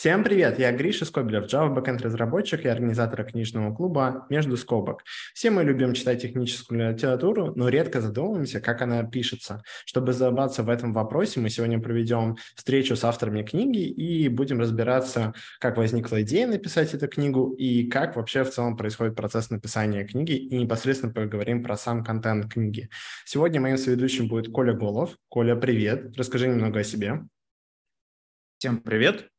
Всем привет, я Гриша Скобелев, Java Backend разработчик и организатор книжного клуба «Между скобок». Все мы любим читать техническую литературу, но редко задумываемся, как она пишется. Чтобы разобраться в этом вопросе, мы сегодня проведем встречу с авторами книги и будем разбираться, как возникла идея написать эту книгу и как вообще в целом происходит процесс написания книги и непосредственно поговорим про сам контент книги. Сегодня моим соведущим будет Коля Голов. Коля, привет. Расскажи немного о себе. Всем привет.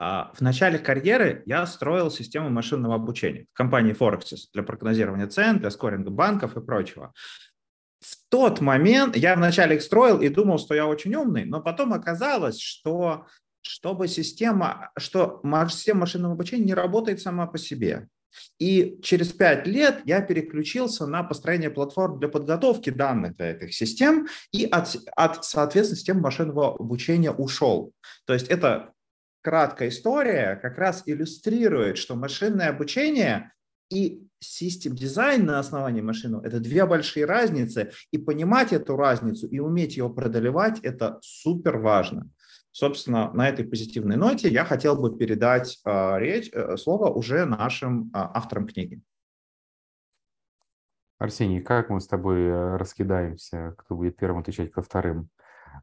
А, в начале карьеры я строил систему машинного обучения в компании Forexis для прогнозирования цен, для скоринга банков и прочего. В тот момент я вначале их строил и думал, что я очень умный, но потом оказалось, что чтобы система, что система машинного обучения не работает сама по себе. И через пять лет я переключился на построение платформ для подготовки данных для этих систем и от, от соответственно, системы машинного обучения ушел. То есть это краткая история как раз иллюстрирует, что машинное обучение и систем дизайн на основании машины – это две большие разницы, и понимать эту разницу и уметь ее преодолевать – это супер важно. Собственно, на этой позитивной ноте я хотел бы передать э, речь, э, слово уже нашим э, авторам книги. Арсений, как мы с тобой э, раскидаемся, кто будет первым отвечать, кто вторым?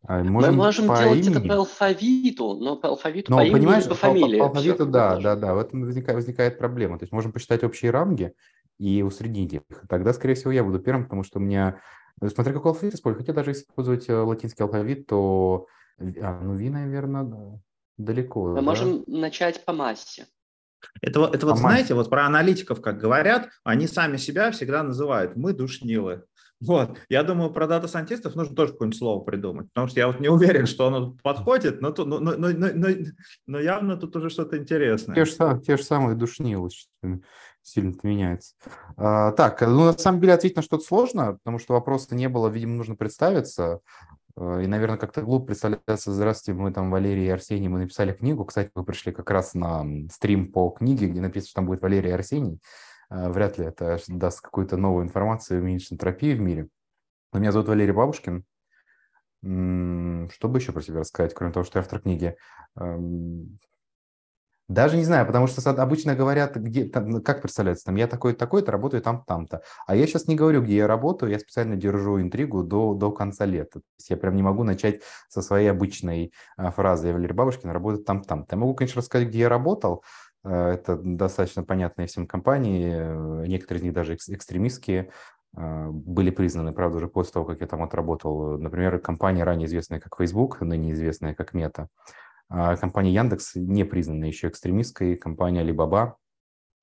А, можем Мы можем по делать имени. это по алфавиту, но по алфавиту, но, по понимаешь, имени, по фамилии. По, по алфавиту, да, да, да. В этом возникает, возникает проблема. То есть можем посчитать общие рамки и усреднить их. Тогда, скорее всего, я буду первым, потому что у меня... Ну, смотря какой алфавит использовать. Хотя даже если использовать э, латинский алфавит, то... А, ну, Ви, наверное, да. далеко. Мы да? можем начать по массе. Это, это вот, знаете, вот про аналитиков, как говорят, они сами себя всегда называют «мы душнилы». Вот. Я думаю, про дата-сайентистов нужно тоже какое-нибудь слово придумать, потому что я вот не уверен, что оно подходит, но, но, но, но, но, но явно тут уже что-то интересное. Те же, те же самые душнилы сильно меняется. А, так, ну, на самом деле ответить на что-то сложно, потому что вопроса не было, видимо, нужно представиться. А, и, наверное, как-то глупо представляться. Здравствуйте, мы там Валерий и Арсений, мы написали книгу. Кстати, вы пришли как раз на стрим по книге, где написано, что там будет Валерий и Арсений. Э, вряд ли это даст какую-то новую информацию, уменьшит энтропии в мире. Но меня зовут Валерий Бабушкин. Что бы еще про себя рассказать, кроме того, что я автор книги? Эм, даже не знаю, потому что обычно говорят, где, там, ну, как представляется, там я такой-то, такой-то, работаю там там-то. А я сейчас не говорю, где я работаю, я специально держу интригу до, до конца лета. То есть я прям не могу начать со своей обычной а, фразы. Я Валерий Бабушкин, работаю там-там-то. Я могу, конечно, рассказать, где я работал, Э, это достаточно понятные всем компании, э, некоторые из них даже экстремистские, э, были признаны, правда, уже после того, как я там отработал. Например, компания, ранее известная как Facebook, ныне известная как Meta. А компания Яндекс не признана еще экстремистской, компания Alibaba.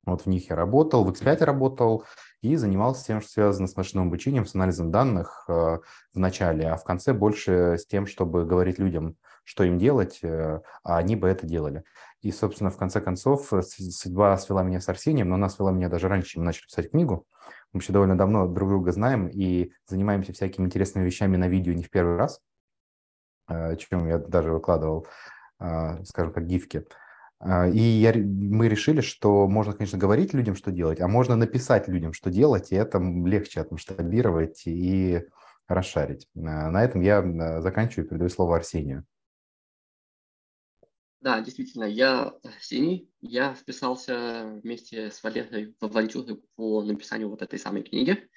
Вот в них я работал, в X5 работал и занимался тем, что связано с машинным обучением, с анализом данных в начале, а в конце больше с тем, чтобы говорить людям, что им делать, а они бы это делали. И, собственно, в конце концов, э, судьба свела меня с Арсением, но она свела меня даже раньше, чем мы начали писать книгу. Мы еще довольно давно друг друга знаем и занимаемся всякими интересными вещами на видео не в первый раз, э, чем я даже выкладывал, э, скажем так, гифки. И я, мы решили, что можно, конечно, говорить людям, что делать, а можно написать людям, что делать, и это легче отмасштабировать и расшарить. На этом я заканчиваю и передаю слово Арсению. Да, действительно, я Синий, я вписался вместе с Валерой в авантюры по написанию вот этой самой книги.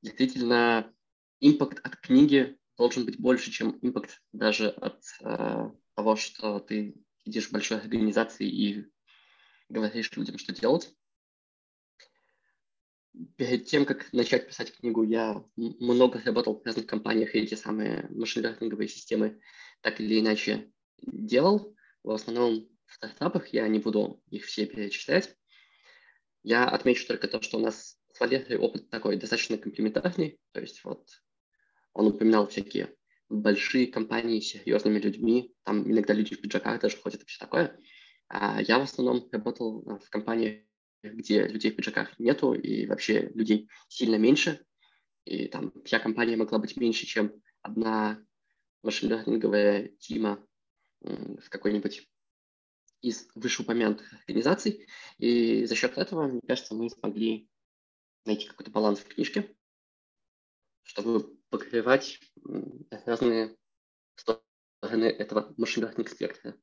Действительно, импакт от книги должен быть больше, чем импакт даже от э, того, что ты сидишь в большой организации и говоришь людям, что делать. Перед тем, как начать писать книгу, я много работал в разных компаниях, и эти самые машин-лернинговые системы так или иначе делал в основном в стартапах, я не буду их все перечислять. Я отмечу только то, что у нас с Валерией опыт такой достаточно комплементарный, то есть вот он упоминал всякие большие компании с серьезными людьми, там иногда люди в пиджаках даже ходят и все такое. А я в основном работал в компании, где людей в пиджаках нету, и вообще людей сильно меньше. И там вся компания могла быть меньше, чем одна машин-лернинговая тима в какой-нибудь из вышеупомянутых организаций. И за счет этого, мне кажется, мы смогли найти какой-то баланс в книжке, чтобы покрывать разные стороны этого машин спектра.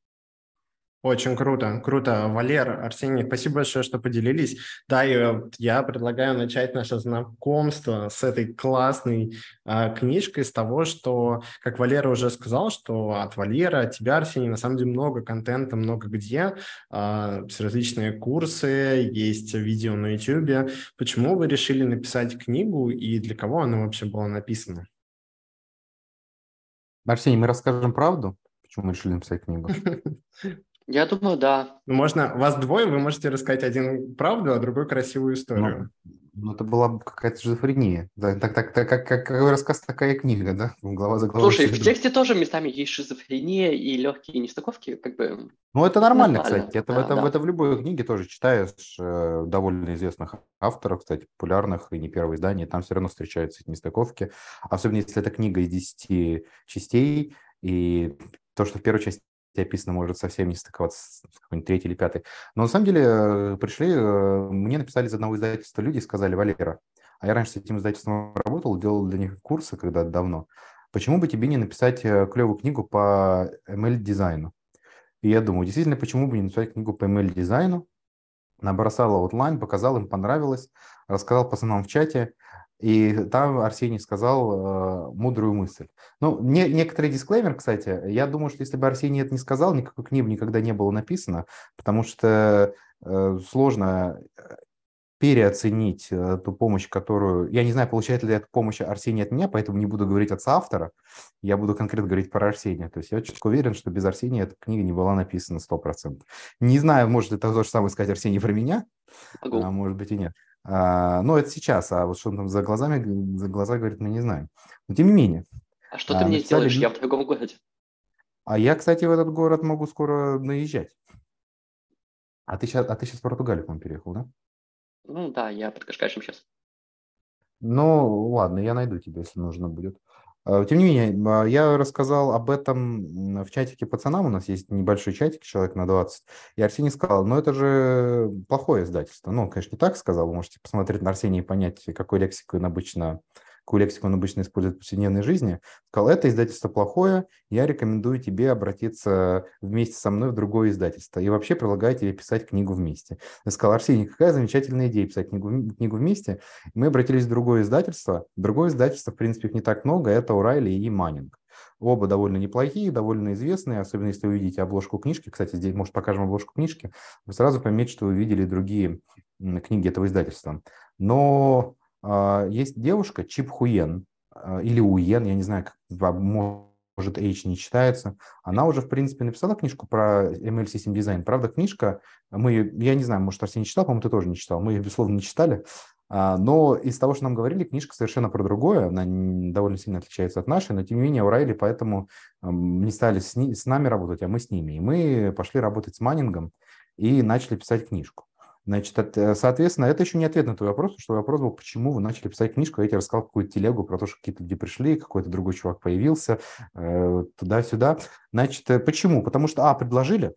Очень круто, круто. Валер, Арсений, спасибо большое, что поделились. Да, и я предлагаю начать наше знакомство с этой классной э, книжкой, с того, что, как Валера уже сказал, что от Валера, от тебя, Арсений, на самом деле много контента, много где, э, различные курсы, есть видео на YouTube. Почему вы решили написать книгу и для кого она вообще была написана? Арсений, мы расскажем правду, почему мы решили написать книгу. Я думаю, да. Ну, можно, вас двое, вы можете рассказать один правду, а другой красивую историю. Ну, это была какая-то шизофрения. Так, так, так, так, как, как рассказ, такая книга, да? Глава за главой. Слушай, в тексте тоже местами есть шизофрения и легкие нестыковки, как бы... Ну, это нормально, нормально. кстати. Это, да, это, да. это в любой книге тоже читаешь э, довольно известных авторов, кстати, популярных, и не первое издание, там все равно встречаются эти нестыковки. Особенно если это книга из 10 частей, и то, что в первой части описано, может совсем не стыковаться с какой-нибудь третьей или пятой. Но на самом деле э, пришли, э, мне написали из одного издательства люди и сказали, Валера, а я раньше с этим издательством работал, делал для них курсы когда давно, почему бы тебе не написать э, клевую книгу по ML-дизайну? И я думаю, действительно, почему бы не написать книгу по ML-дизайну? Набросал outline, показал, им понравилось, рассказал пацанам в чате – и там Арсений сказал э, мудрую мысль. Ну, не, некоторый дисклеймер, кстати. Я думаю, что если бы Арсений это не сказал, никакой книги никогда не было написано, потому что э, сложно э, переоценить э, ту помощь, которую... Я не знаю, получает ли эта помощь Арсения от меня, поэтому не буду говорить от соавтора, я буду конкретно говорить про Арсения. То есть я четко уверен, что без Арсения эта книга не была написана 100%. Не знаю, может это то же самое сказать Арсений про меня, Могу. а может быть и нет. А, ну, это сейчас, а вот что он там за глазами, за глаза говорит, мы не знаем. Но тем не менее. А что ты а, мне написали... сделаешь? Я в другом городе. А я, кстати, в этот город могу скоро наезжать. А ты сейчас, а ты сейчас в Португалию, по-моему, переехал, да? Ну да, я под Кашкашем сейчас. Ну, ладно, я найду тебя, если нужно будет. А, тем не менее, а, я рассказал об этом в чатике пацанам, у нас есть небольшой чатик, человек на 20, и Арсений сказал, ну это же плохое издательство. Ну, конечно, не так сказал, вы можете посмотреть на Арсения и понять, какой лексикой он обычно какую лексику он обычно использует в повседневной жизни, сказал, это издательство плохое, я рекомендую тебе обратиться вместе со мной в другое издательство. И вообще предлагаю тебе писать книгу вместе. Я сказал, Арсений, какая замечательная идея писать книгу, книгу вместе. Мы обратились в другое издательство. Другое издательство, в принципе, их не так много, это Урайли и Маннинг. Оба довольно неплохие, довольно известные, особенно если вы увидите обложку книжки. Кстати, здесь, может, покажем обложку книжки. Вы сразу поймете, что вы видели другие книги этого издательства. Но есть девушка Чип Хуен а, или Уен, я не знаю, как, может, H не читается. Она уже, в принципе, написала книжку про ML System Design. Правда, книжка, мы ее, я не знаю, может, Арсений читал, по-моему, ты тоже не читал. Мы ее, безусловно, не читали. А, но из того, что нам говорили, книжка совершенно про другое, она довольно сильно отличается от нашей, но тем не менее у Райли поэтому не стали с, с нами работать, а мы с ними. И мы пошли работать с Маннингом и начали писать книжку. Значит, это, соответственно, это еще не ответ на твой вопрос, что вопрос был, почему вы начали писать книжку, я тебе рассказал какую-то телегу про то, что какие-то люди пришли, какой-то другой чувак появился, э, туда-сюда. Значит, э, почему? Потому что, а, предложили,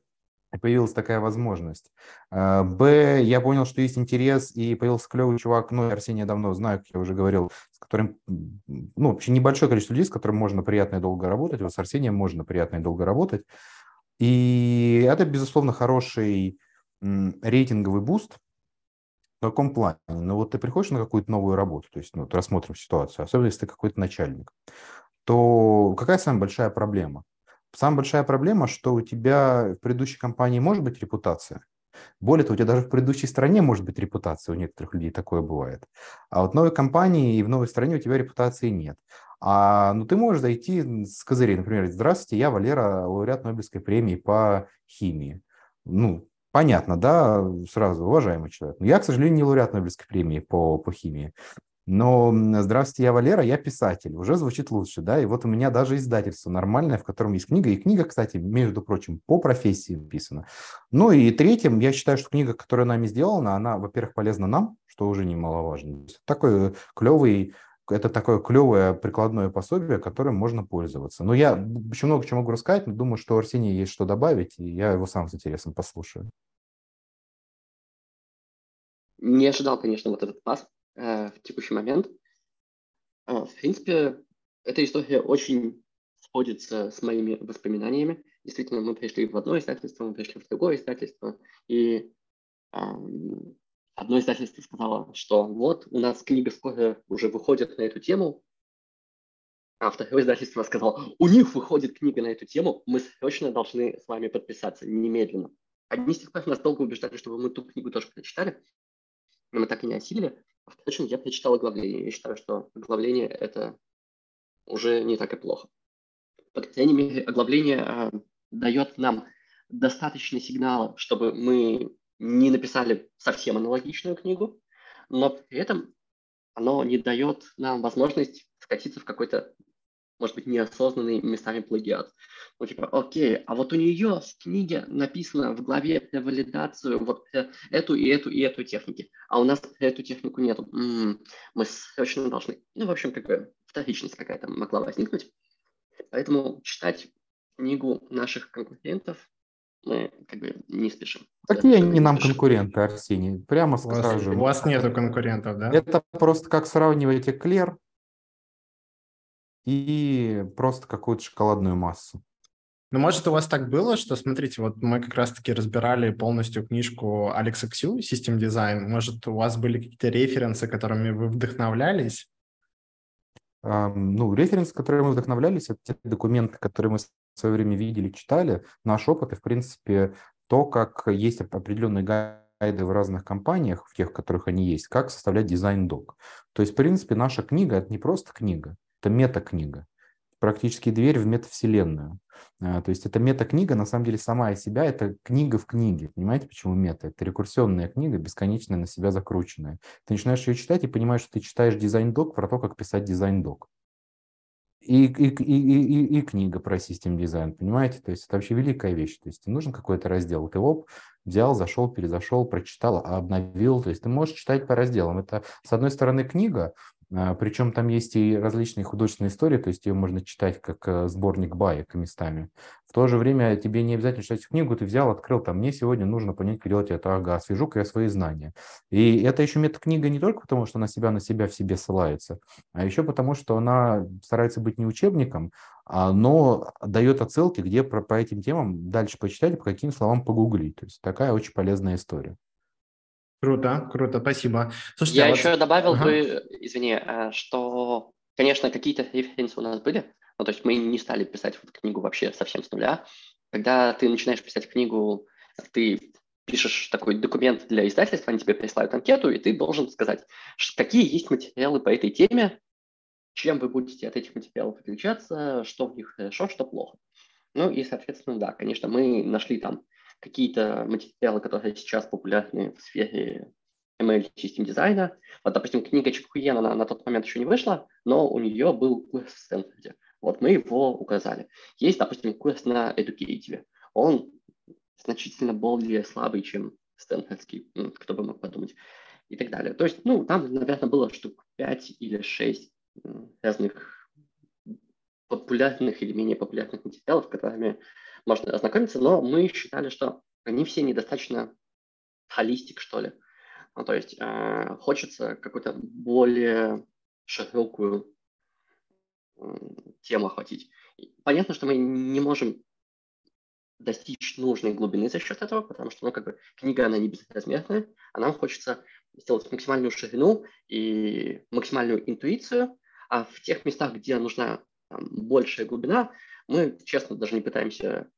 появилась такая возможность. Э, б, я понял, что есть интерес, и появился клевый чувак, ну, Арсения давно знаю, как я уже говорил, с которым, ну, вообще небольшое количество людей, с которым можно приятно и долго работать, вот с Арсением можно приятно и долго работать. И это, безусловно, хороший рейтинговый boost. В каком плане? Ну вот ты приходишь на какую-то новую работу, то есть ну, вот рассмотрим ситуацию, особенно если ты какой-то начальник, то какая самая большая проблема? Самая большая проблема, что у тебя в предыдущей компании может быть репутация, более того, у тебя даже в предыдущей стране может быть репутация, у некоторых людей такое бывает. А вот в новой компании и в новой стране у тебя репутации нет. А, ну, ты можешь зайти с козырей, например, здравствуйте, я Валера, лауреат Нобелевской премии по химии. Ну, Понятно, да, сразу, уважаемый человек. Я, к сожалению, не лауреат Нобелевской премии по, по химии. Но здравствуйте, я Валера, я писатель. Уже звучит лучше, да. И вот у меня даже издательство нормальное, в котором есть книга. И книга, кстати, между прочим, по профессии написана. Ну и третьим, я считаю, что книга, которая нами сделана, она, во-первых, полезна нам, что уже немаловажно. Такой клевый это такое клевое прикладное пособие, которым можно пользоваться. Но я еще много чего могу рассказать, но думаю, что у Арсения есть что добавить, и я его сам с интересом послушаю. Не ожидал, конечно, вот этот пас э, в текущий момент. Э, в принципе, эта история очень сходится с моими воспоминаниями. действительно мы пришли в одно издательство, мы пришли в другое издательство, и одно издательство сказало, что вот у нас книга скоро уже выходит на эту тему, а второе издательство сказало, у них выходит книга на эту тему, мы срочно должны с вами подписаться, немедленно. Одни с тех пор нас долго убеждали, чтобы мы ту книгу тоже прочитали, но мы так и не осилили. А впрочем, я прочитал оглавление. Я считаю, что оглавление – это уже не так и плохо. По крайней мере, оглавление э, дает нам достаточно сигнала, чтобы мы не написали совсем аналогичную книгу, но при этом оно не дает нам возможность скатиться в какой-то, может быть, неосознанный местами плагиат. Ну, типа, окей, а вот у нее в книге написано в главе про валидацию вот эту и эту и эту техники, а у нас эту технику нету. М-м, мы срочно должны. Ну, в общем, как бы вторичность какая-то могла возникнуть. Поэтому читать книгу наших конкурентов мы как бы не спешим. Какие они нам конкуренты, Арсений? Прямо у вас, скажем. У вас нету конкурентов, да? Это просто как сравнивать эклер и просто какую-то шоколадную массу. Ну, может, у вас так было, что, смотрите, вот мы как раз-таки разбирали полностью книжку Алекса Ксю «System Design». Может, у вас были какие-то референсы, которыми вы вдохновлялись? ну, референсы, которые мы вдохновлялись, это те документы, которые мы в свое время видели, читали. Наш опыт и, в принципе, то, как есть определенные гайды в разных компаниях, в тех, в которых они есть, как составлять дизайн-док. То есть, в принципе, наша книга – это не просто книга, это мета-книга практически дверь в метавселенную. А, то есть эта мета-книга, на самом деле, сама из себя, это книга в книге. Понимаете, почему мета? Это рекурсионная книга, бесконечная, на себя закрученная. Ты начинаешь ее читать и понимаешь, что ты читаешь дизайн-док про то, как писать дизайн-док. И, и, и, и, и книга про систем дизайн, понимаете? То есть это вообще великая вещь. То есть нужен какой-то раздел. Ты оп, взял, зашел, перезашел, прочитал, обновил. То есть ты можешь читать по разделам. Это, с одной стороны, книга, Причем там есть и различные художественные истории, то есть ее можно читать как э, сборник баек местами. В то же время тебе не обязательно читать книгу, ты взял, открыл, там, мне сегодня нужно понять, как делать это, ага, освежу-ка я свои знания. И это еще мета-книга не только потому, что она себя на себя в себе ссылается, а еще потому, что она старается быть не учебником, а, но дает отсылки, где про, по этим темам дальше почитать, по каким словам погуглить. То есть такая очень полезная история. Круто, круто, спасибо. Слушайте, Я а вот... еще добавил ага. бы, извини, э, что, конечно, какие-то референсы у нас были, ну, то есть мы не стали писать вот книгу вообще совсем с нуля. Когда ты начинаешь писать книгу, ты пишешь такой документ для издательства, они тебе присылают анкету, и ты должен сказать, какие есть материалы по этой теме, чем вы будете от этих материалов отличаться, что в них хорошо, что плохо. Ну и, соответственно, да, конечно, мы нашли там какие-то материалы, которые сейчас популярны в сфере ML систем дизайна. Вот, допустим, книга Чипхуен, она на тот момент еще не вышла, но у нее был курс в Стэнфорде. Вот мы его указали. Есть, допустим, курс на Educative. Он значительно более слабый, чем стэнфордский, кто бы мог подумать, и так далее. То есть, ну, там, наверное, было штук 5 или 6 разных популярных или менее популярных материалов, которыми можно ознакомиться, но мы считали, что они все недостаточно холистик, что ли. Ну, то есть э, хочется какую-то более широкую э, тему охватить. Понятно, что мы не можем достичь нужной глубины за счет этого, потому что, ну, как бы, книга, она не безразмерная, а нам хочется сделать максимальную ширину и максимальную интуицию, а в тех местах, где нужна там, большая глубина, мы, честно, даже не пытаемся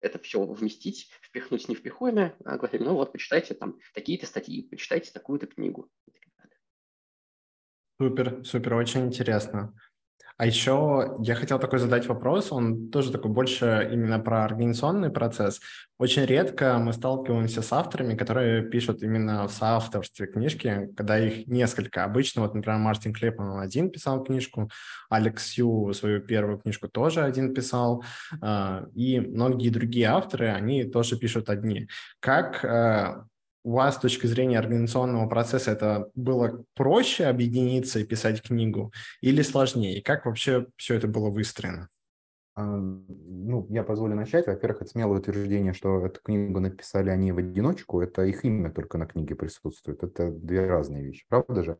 это все вместить, впихнуть невпихуемое, а говорим, ну вот, почитайте там такие-то статьи, почитайте такую-то книгу. Супер, супер, очень интересно. А еще я хотел такой задать вопрос, он тоже такой больше именно про организационный процесс. Очень редко мы сталкиваемся с авторами, которые пишут именно в соавторстве книжки, когда их несколько. Обычно, вот, например, Мартин Клепман один писал книжку, Алекс Ю свою первую книжку тоже один писал, а, и многие другие авторы, они тоже пишут одни. Как э, у вас с точки зрения организационного процесса это было проще объединиться и писать книгу или сложнее? Как вообще все это было выстроено? Ну, я позволю начать. Во-первых, это смелое утверждение, что эту книгу написали они в одиночку. Это их имя только на книге присутствует. Это две разные вещи. Правда же?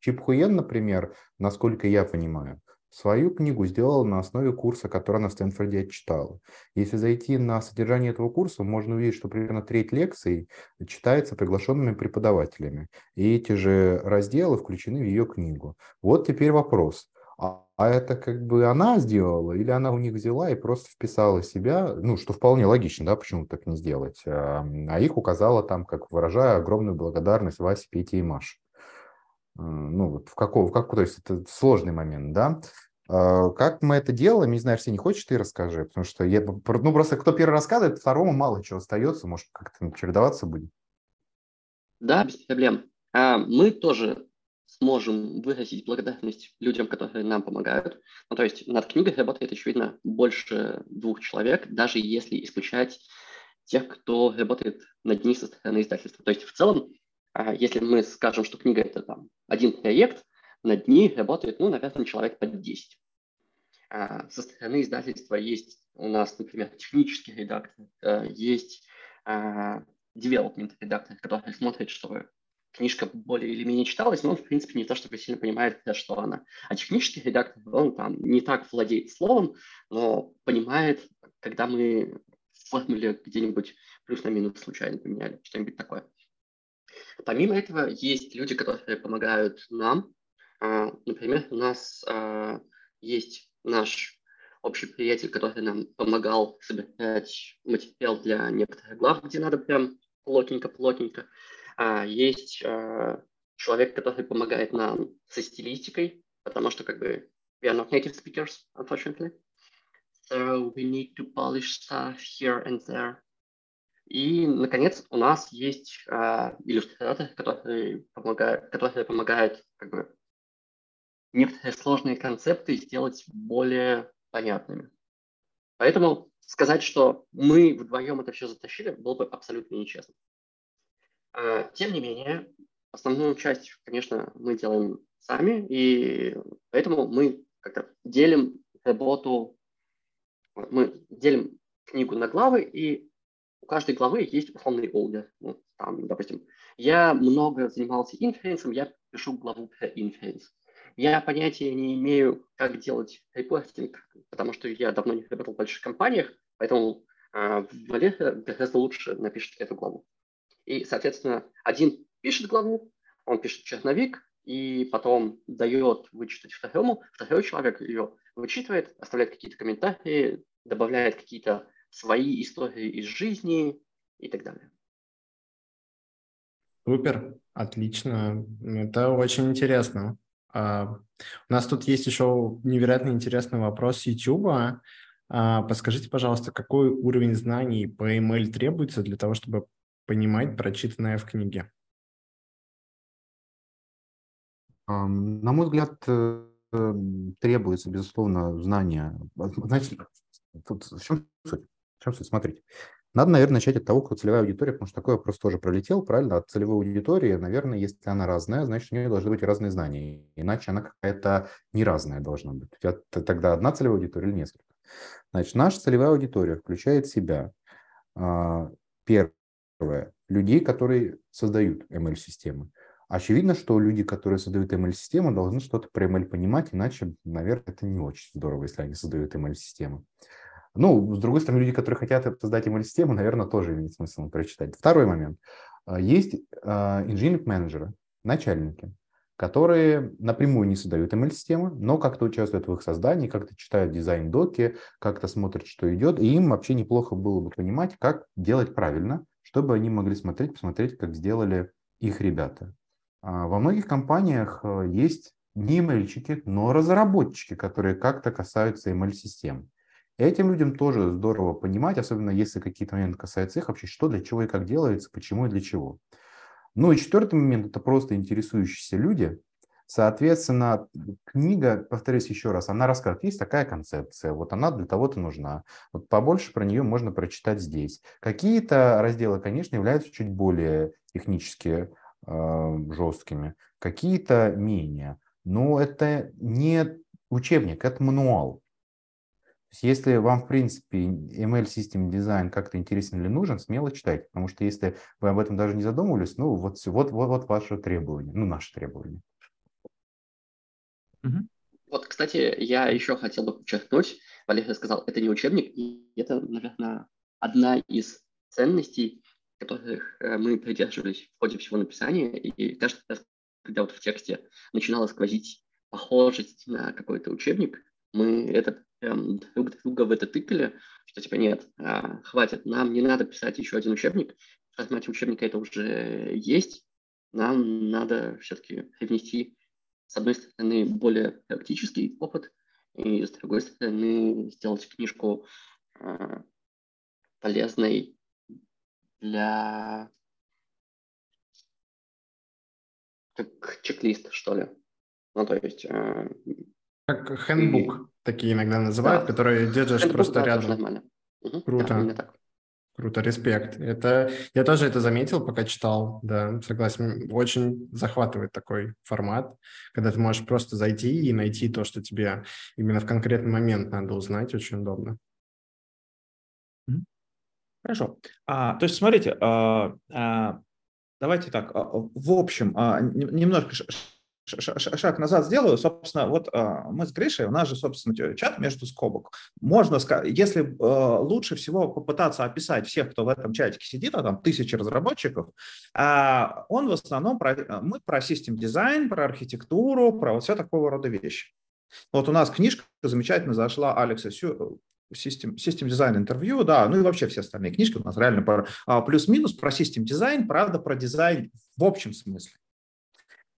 Чип Хуен, например, насколько я понимаю, свою книгу сделала на основе курса, который она в Стэнфорде читала. Если зайти на содержание этого курса, можно увидеть, что примерно треть лекций читается приглашенными преподавателями. И эти же разделы включены в ее книгу. Вот теперь вопрос. А, а это как бы она сделала или она у них взяла и просто вписала себя, ну, что вполне логично, да, почему так не сделать, а, их указала там, как выражая огромную благодарность Васе, Пете и Маше. Ну, вот в каком, в каком, то есть это сложный момент, да. А, как мы это делаем, не знаю, если не хочешь, ты расскажи, потому что я, ну, просто кто первый рассказывает, второму мало чего остается, может, как-то чередоваться будет. Да, без проблем. А, мы тоже сможем выразить благодарность людям, которые нам помогают. Ну, то есть над книгой работает, очевидно, больше двух человек, даже если исключать тех, кто работает над ней со стороны издательства. То есть в целом если мы скажем, что книга – это там один проект, над ней работает, ну, наверное, человек под 10. А со стороны издательства есть у нас, например, технический редактор, э, есть а, development редактор, который смотрит, чтобы книжка более или менее читалась, но он, в принципе, не то чтобы сильно понимает, что она. А технический редактор, он там не так владеет словом, но понимает, когда мы в формуле где-нибудь плюс на минус случайно поменяли, что-нибудь такое. Помимо этого, есть люди, которые помогают нам. А, например, у нас а, есть наш общий приятель, который нам помогал собирать материал для некоторых глав, где надо прям плотненько-плотненько. А, есть человек, который помогает нам со стилистикой, потому что как бы we are not native speakers, unfortunately. So we need to polish stuff here and there. И, наконец, у нас есть э, иллюстратор, который помогает, который помогает как бы, некоторые сложные концепты сделать более понятными. Поэтому сказать, что мы вдвоем это все затащили, было бы абсолютно нечестно. А, тем не менее, основную часть, конечно, мы делаем сами, и поэтому мы как-то делим работу, мы делим книгу на главы и у каждой главы есть условный олдер. Ну, там, допустим, я много занимался инференсом, я пишу главу про инференс. Я понятия не имею, как делать репортинг, потому что я давно не работал в больших компаниях, поэтому э, Валера гораздо лучше напишет эту главу. И, соответственно, один пишет главу, он пишет черновик, и потом дает вычитать второму, второй человек ее вычитывает, оставляет какие-то комментарии, добавляет какие-то свои истории из жизни и так далее. Супер, отлично. Это очень интересно. Uh, у нас тут есть еще невероятно интересный вопрос с YouTube. Uh, подскажите, пожалуйста, какой уровень знаний по email требуется для того, чтобы понимать прочитанное в книге? На мой взгляд, э, требуется, безусловно, знание. Значит, тут в чем суть? Чем суть? Смотрите. Надо, наверное, начать от того, кто целевая аудитория, потому что такой вопрос тоже пролетел, правильно? От целевой аудитории, наверное, если она разная, значит, у нее должны быть разные знания, иначе она какая-то не разная должна быть. Тогда одна целевая аудитория или несколько? Значит, наша целевая аудитория включает в себя а, первое, людей, которые создают ML-системы. Очевидно, что люди, которые создают ML-систему, должны что-то про ML понимать, иначе, наверное, это не очень здорово, если они создают ML-системы. Ну, с другой стороны, люди, которые хотят создать ML-систему, наверное, тоже имеет смысл прочитать. Второй момент. А, есть инженеринг-менеджеры, начальники, которые напрямую не создают ML-системы, но как-то участвуют в их создании, как-то читают дизайн-доки, как-то смотрят, что идет, и им вообще неплохо было бы понимать, как делать правильно, чтобы они могли смотреть, посмотреть, как сделали их ребята. А, во многих компаниях а, есть не ML-чики, но разработчики, которые как-то касаются ML-систем. Этим людям тоже здорово понимать, особенно если какие-то моменты касаются их вообще, что для чего и как делается, почему и для чего. Ну и четвертый момент – это просто интересующиеся люди. Соответственно, книга, повторюсь еще раз, она рассказывает, есть такая концепция, вот она для того-то нужна. Вот побольше про нее можно прочитать здесь. Какие-то разделы, конечно, являются чуть более технически э, жесткими, какие-то менее. Но это не учебник, это мануал есть, если вам, в принципе, ML System Design как-то интересен или нужен, смело читайте, потому что если вы об этом даже не задумывались, ну, вот, вот, вот, вот ваше требование, ну, наше требование. Угу. Вот, кстати, я еще хотел бы подчеркнуть, Валерий сказал, это не учебник, и это, наверное, одна из ценностей, которых э, мы придерживались в ходе всего написания, и каждый раз, когда вот в тексте начинала сквозить похожесть на какой-то учебник, мы это прям друг друга в это тыкали, что типа нет, а, хватит, нам не надо писать еще один учебник, формате учебника это уже есть, нам надо все-таки привнести, с одной стороны, более практический опыт, и с другой стороны, сделать книжку а, полезной для как чек-лист, что ли. Ну, то есть... Э, как хендбук. Такие иногда называют, да. которые держишь Handbook, просто да, рядом. нормально. Угу. Круто. Да, так. Круто, респект. Это я тоже это заметил, пока читал. Да, согласен. Очень захватывает такой формат, когда ты можешь просто зайти и найти то, что тебе именно в конкретный момент надо узнать. Очень удобно. Хорошо. А, то есть, смотрите, а, а, давайте так. А, в общем, а, немножко шаг назад сделаю. Собственно, вот э, мы с Гришей, у нас же, собственно, чат между скобок. Можно сказать, если э, лучше всего попытаться описать всех, кто в этом чатике сидит, а там тысячи разработчиков, э, он в основном, про, мы про систем дизайн, про архитектуру, про вот все такого рода вещи. Вот у нас книжка замечательно зашла Алекса Сю, System, System Design интервью, да, ну и вообще все остальные книжки у нас реально про плюс-минус про System Design, правда, про дизайн в общем смысле.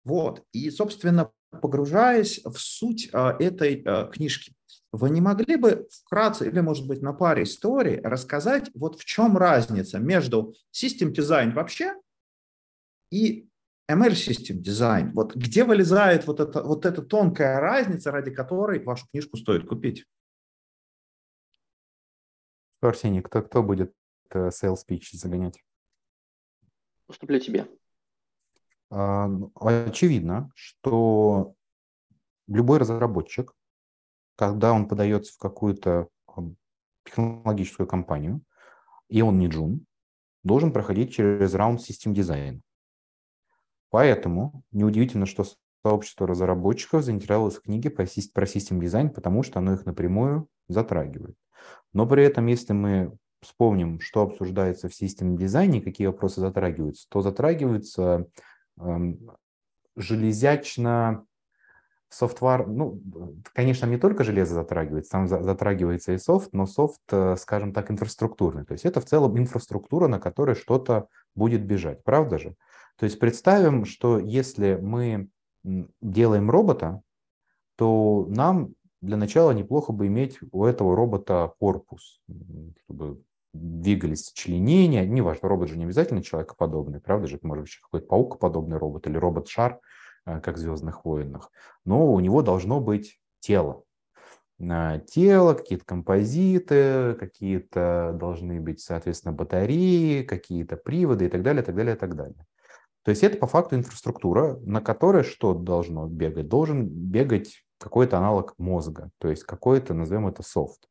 Вот. И, собственно, погружаясь в суть а, этой а, книжки, вы не могли бы вкратце или, может быть, на паре историй рассказать, вот в чем разница между System Design вообще и ML System Design? Вот где вылезает вот эта, вот эта тонкая разница, ради которой вашу книжку стоит купить? Арсений, кто, кто будет э, sales pitch загонять? Уступлю тебе. А, ну, очевидно, что любой разработчик, когда он подается в какую-то технологическую компанию, и он не джун, должен проходить через раунд систем дизайна. Поэтому неудивительно, что сообщество разработчиков заинтересовалось в книге про систем дизайн, потому что оно их напрямую затрагивает. Но при этом, если мы вспомним, что обсуждается в систем дизайне, какие вопросы затрагиваются, то затрагиваются железячно софтвар, ну, конечно, не только железо затрагивается, там затрагивается и софт, но софт, э, скажем так, инфраструктурный. То есть это в целом инфраструктура, на которой что-то будет бежать, правда же? То есть представим, что если мы делаем робота, то нам для начала неплохо бы иметь у этого робота корпус, чтобы двигались сочленения, неважно, робот же не обязательно человекоподобный, правда же, это может быть какой-то паукоподобный робот или робот-шар, э, как в «Звездных войнах», но у него должно быть тело. Э, тело, какие-то композиты, какие-то должны быть, соответственно, батареи, какие-то приводы и так далее, так далее, так далее. То есть это по факту инфраструктура, на которой что должно бегать? Должен бегать какой-то аналог мозга, то есть какой-то, назовем это, софт.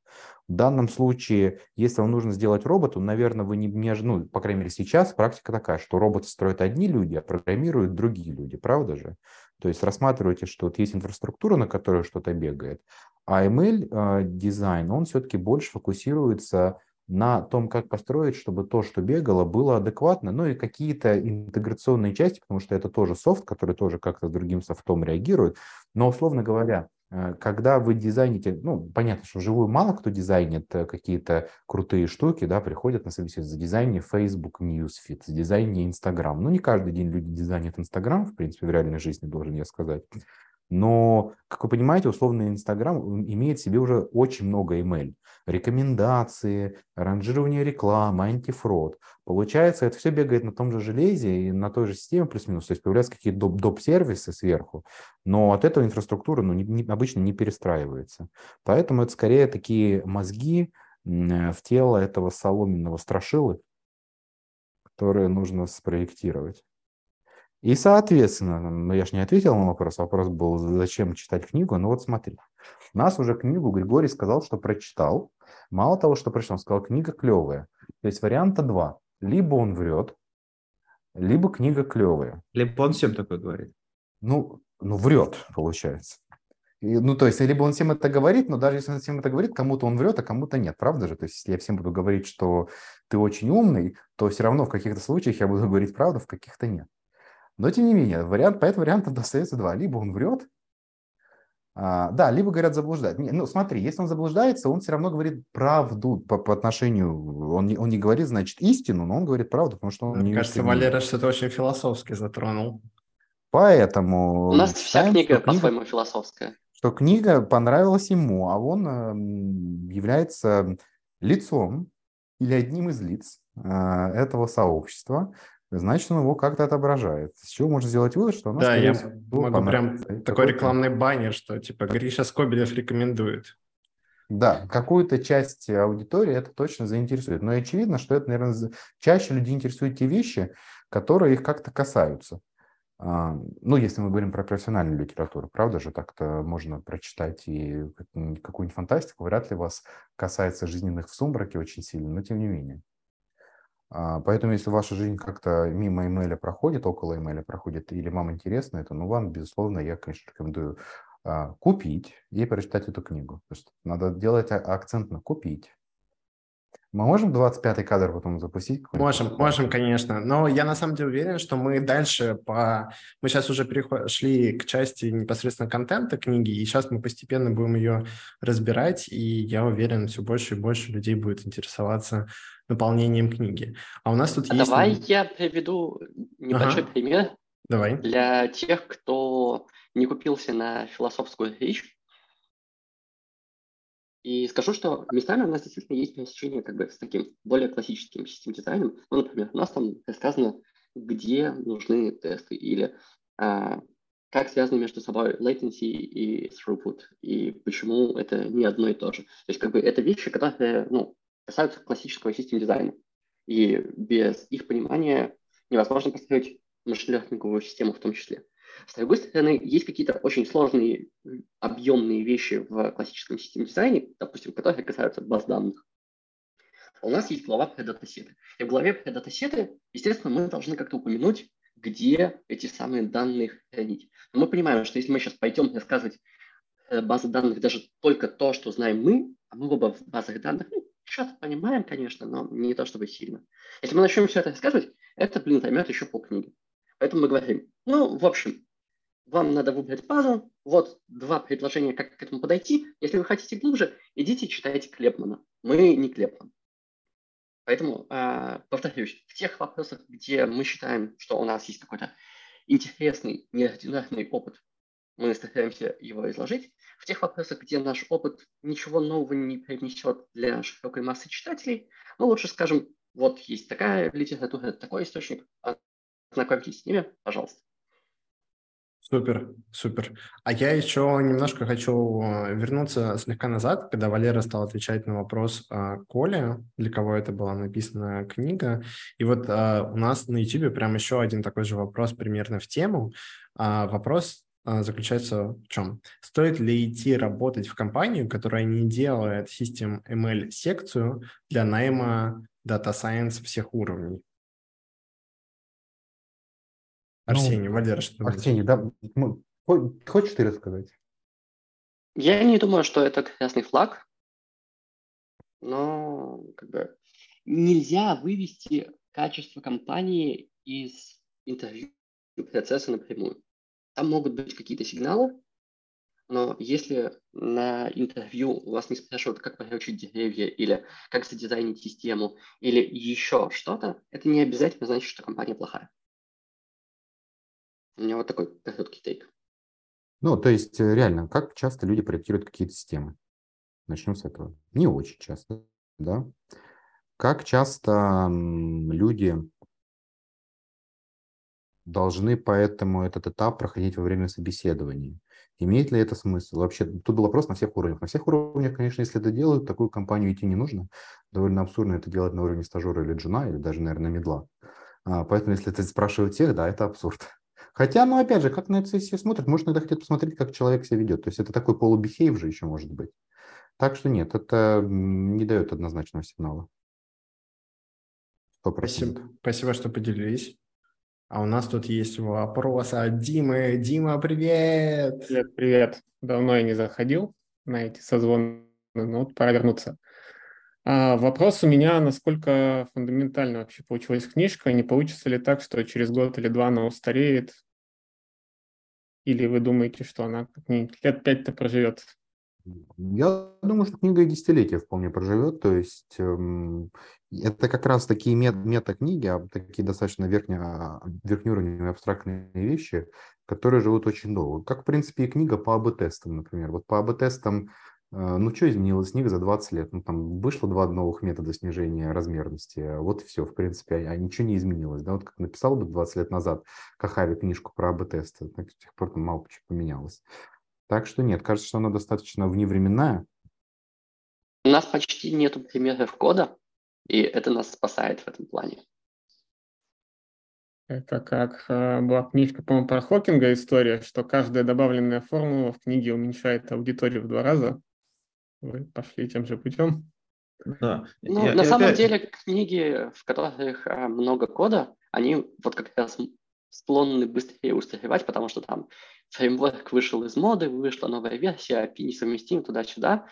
В данном случае, если вам нужно сделать роботу, наверное, вы не, не ну, по крайней мере, сейчас практика такая, что роботы строят одни люди, а программируют другие люди, правда же? То есть рассматривайте, что вот есть инфраструктура, на которой что-то бегает, а ML э, дизайн, он все-таки больше фокусируется на том, как построить, чтобы то, что бегало, было адекватно, ну и какие-то интеграционные части, потому что это тоже софт, который тоже как-то с другим софтом реагирует. Но, условно говоря, э, когда вы дизайните, ну, понятно, что вживую мало кто дизайнит э, какие-то крутые штуки, да, приходят на собеседование за дизайне Facebook Newsfeed, за дизайне Instagram. Ну, не каждый день люди дизайнят Instagram, в принципе, в реальной жизни, должен я сказать. Но, как вы понимаете, условный Инстаграм имеет в себе уже очень много email. Рекомендации, ранжирование рекламы, антифрод. Получается, это все бегает на том же железе и на той же системе плюс-минус. То есть появляются какие-то доп. доп-сервисы сверху, но от этого инфраструктура ну, не, не, обычно не перестраивается. Поэтому это скорее такие мозги в тело этого соломенного страшилы, которые нужно спроектировать. И, соответственно, ну, я же не ответил на вопрос, вопрос был, зачем читать книгу, ну вот смотри, у нас уже книгу Григорий сказал, что прочитал, мало того, что прочитал, он сказал, книга клевая. То есть варианта два, либо он врет, либо книга клевая. Либо он всем такое говорит. Ну, ну врет, получается. И, ну, то есть, либо он всем это говорит, но даже если он всем это говорит, кому-то он врет, а кому-то нет, правда же? То есть, если я всем буду говорить, что ты очень умный, то все равно в каких-то случаях я буду говорить правду, в каких-то нет. Но, тем не менее, вариант, по этому варианту достается два. Либо он врет, а, да, либо говорят заблуждать. Не, ну, смотри, если он заблуждается, он все равно говорит правду по, по отношению... Он не, он не говорит, значит, истину, но он говорит правду, потому что он Мне не кажется, Валера что-то очень философски затронул. Поэтому... У нас вся книга по-своему философская. Что книга понравилась ему, а он э, является лицом или одним из лиц э, этого сообщества, значит, он его как-то отображает. С чего можно сделать вывод, что у нас... Да, я могу прям такой рекламный баннер, что типа Гриша Скобелев рекомендует. Да, какую-то часть аудитории это точно заинтересует. Но очевидно, что это, наверное, чаще людей интересуют те вещи, которые их как-то касаются. А, ну, если мы говорим про профессиональную литературу, правда же, так-то можно прочитать и какую-нибудь фантастику, вряд ли вас касается жизненных в сумраке очень сильно, но тем не менее. А, поэтому, если ваша жизнь как-то мимо имейля проходит, около имейля проходит, или вам интересно это, ну, вам, безусловно, я, конечно, рекомендую а, купить и прочитать эту книгу. Потому что надо делать акцент на купить. Мы можем 25-й кадр потом запустить? Можем, можем, конечно. Но я на самом деле уверен, что мы дальше по... Мы сейчас уже перешли к части непосредственно контента книги, и сейчас мы постепенно будем ее разбирать, и я уверен, все больше и больше людей будет интересоваться наполнением книги. А у нас тут а есть... Давай я приведу небольшой ага. пример. Давай. Для тех, кто не купился на философскую речь, и скажу, что местами у нас действительно есть пересечение как бы с таким более классическим систем дизайном. Ну, например, у нас там рассказано, где нужны тесты или а, как связаны между собой latency и throughput, и почему это не одно и то же. То есть как бы это вещи, которые ну, касаются классического систем дизайна. И без их понимания невозможно построить машин-лернинговую систему в том числе. С другой стороны, есть какие-то очень сложные объемные вещи в классическом системе дизайне, допустим, которые касаются баз данных. У нас есть глава про датасеты. И в главе про датасеты, естественно, мы должны как-то упомянуть, где эти самые данные хранить. Но мы понимаем, что если мы сейчас пойдем рассказывать базы данных даже только то, что знаем мы, а мы оба в базах данных, ну, что-то понимаем, конечно, но не то чтобы сильно. Если мы начнем все это рассказывать, это, блин, займет еще полкниги. Поэтому мы говорим, ну, в общем, вам надо выбрать базу, вот два предложения, как к этому подойти. Если вы хотите глубже, идите читайте Клепмана. Мы не Клепман. Поэтому, э, повторюсь, в тех вопросах, где мы считаем, что у нас есть какой-то интересный, неординарный опыт, мы стараемся его изложить. В тех вопросах, где наш опыт ничего нового не принесет для широкой массы читателей, мы лучше скажем, вот есть такая литература, такой источник, Знакомьтесь с ними, пожалуйста. Супер, супер. А я еще немножко хочу э, вернуться слегка назад, когда Валера стал отвечать на вопрос а, Коли, для кого это была написана книга. И вот а, у нас на YouTube прям еще один такой же вопрос примерно в тему. А, вопрос заключается в чем? Стоит ли идти работать в компанию, которая не делает систем ML-секцию для найма Data Science всех уровней? Арсений, ну, Валера, что Арсений, да, хочешь ты рассказать? Я не думаю, что это красный флаг, но как бы нельзя вывести качество компании из интервью процесса напрямую. Там могут быть какие-то сигналы, но если на интервью вас не спрашивают, как приручить деревья, или как задизайнить систему, или еще что-то, это не обязательно значит, что компания плохая. У меня вот такой короткий тейк. Ну, то есть, э, реально, как часто люди проектируют какие-то системы? Начнем с этого. Не очень часто, да. Как часто люди должны поэтому этот этап проходить во время собеседования? Имеет ли это смысл? Вообще, тут был вопрос на всех уровнях. На всех уровнях, конечно, если это делают, такую компанию идти не нужно. Довольно абсурдно это делать на уровне стажера или джуна, или даже, наверное, медла. А, поэтому, если это спрашивают всех, да, это абсурд. Хотя, ну, опять же, как на это все смотрят, может, иногда хотят посмотреть, как человек себя ведет. То есть это такой полубихейв же еще может быть. Так что нет, это не дает однозначного сигнала. Спасибо, спасибо, что поделились. А у нас тут есть вопрос от Димы. Дима, привет! Привет, привет. Давно я не заходил на эти созвоны, но вот пора вернуться. А вопрос у меня, насколько фундаментально вообще получилась книжка, не получится ли так, что через год или два она устареет, или вы думаете, что она лет пять-то проживет? Я думаю, что книга и десятилетия вполне проживет. То есть эм, это как раз такие мет мета-книги, а такие достаточно верхне, а, верхнеуровневые абстрактные вещи, которые живут очень долго. Как, в принципе, и книга по АБ-тестам, например. Вот по АБ-тестам, ну, что изменилось книга за 20 лет? Ну, там вышло два новых метода снижения размерности. Вот и все, в принципе, а, а ничего не изменилось. Да? Вот как написал бы 20 лет назад Кахави книжку про АБ-тесты, так с тех пор там мало почему поменялось. Так что нет, кажется, что она достаточно вневременная. У нас почти нету примеров кода, и это нас спасает в этом плане. Это как э, была книжка, по-моему, про Хокинга история, что каждая добавленная формула в книге уменьшает аудиторию в два раза. Вы пошли тем же путем. Да. Ну, я, на я самом опять... деле книги, в которых э, много кода, они вот как раз склонны быстрее устаревать, потому что там фреймворк вышел из моды, вышла новая версия, API несовместим туда-сюда,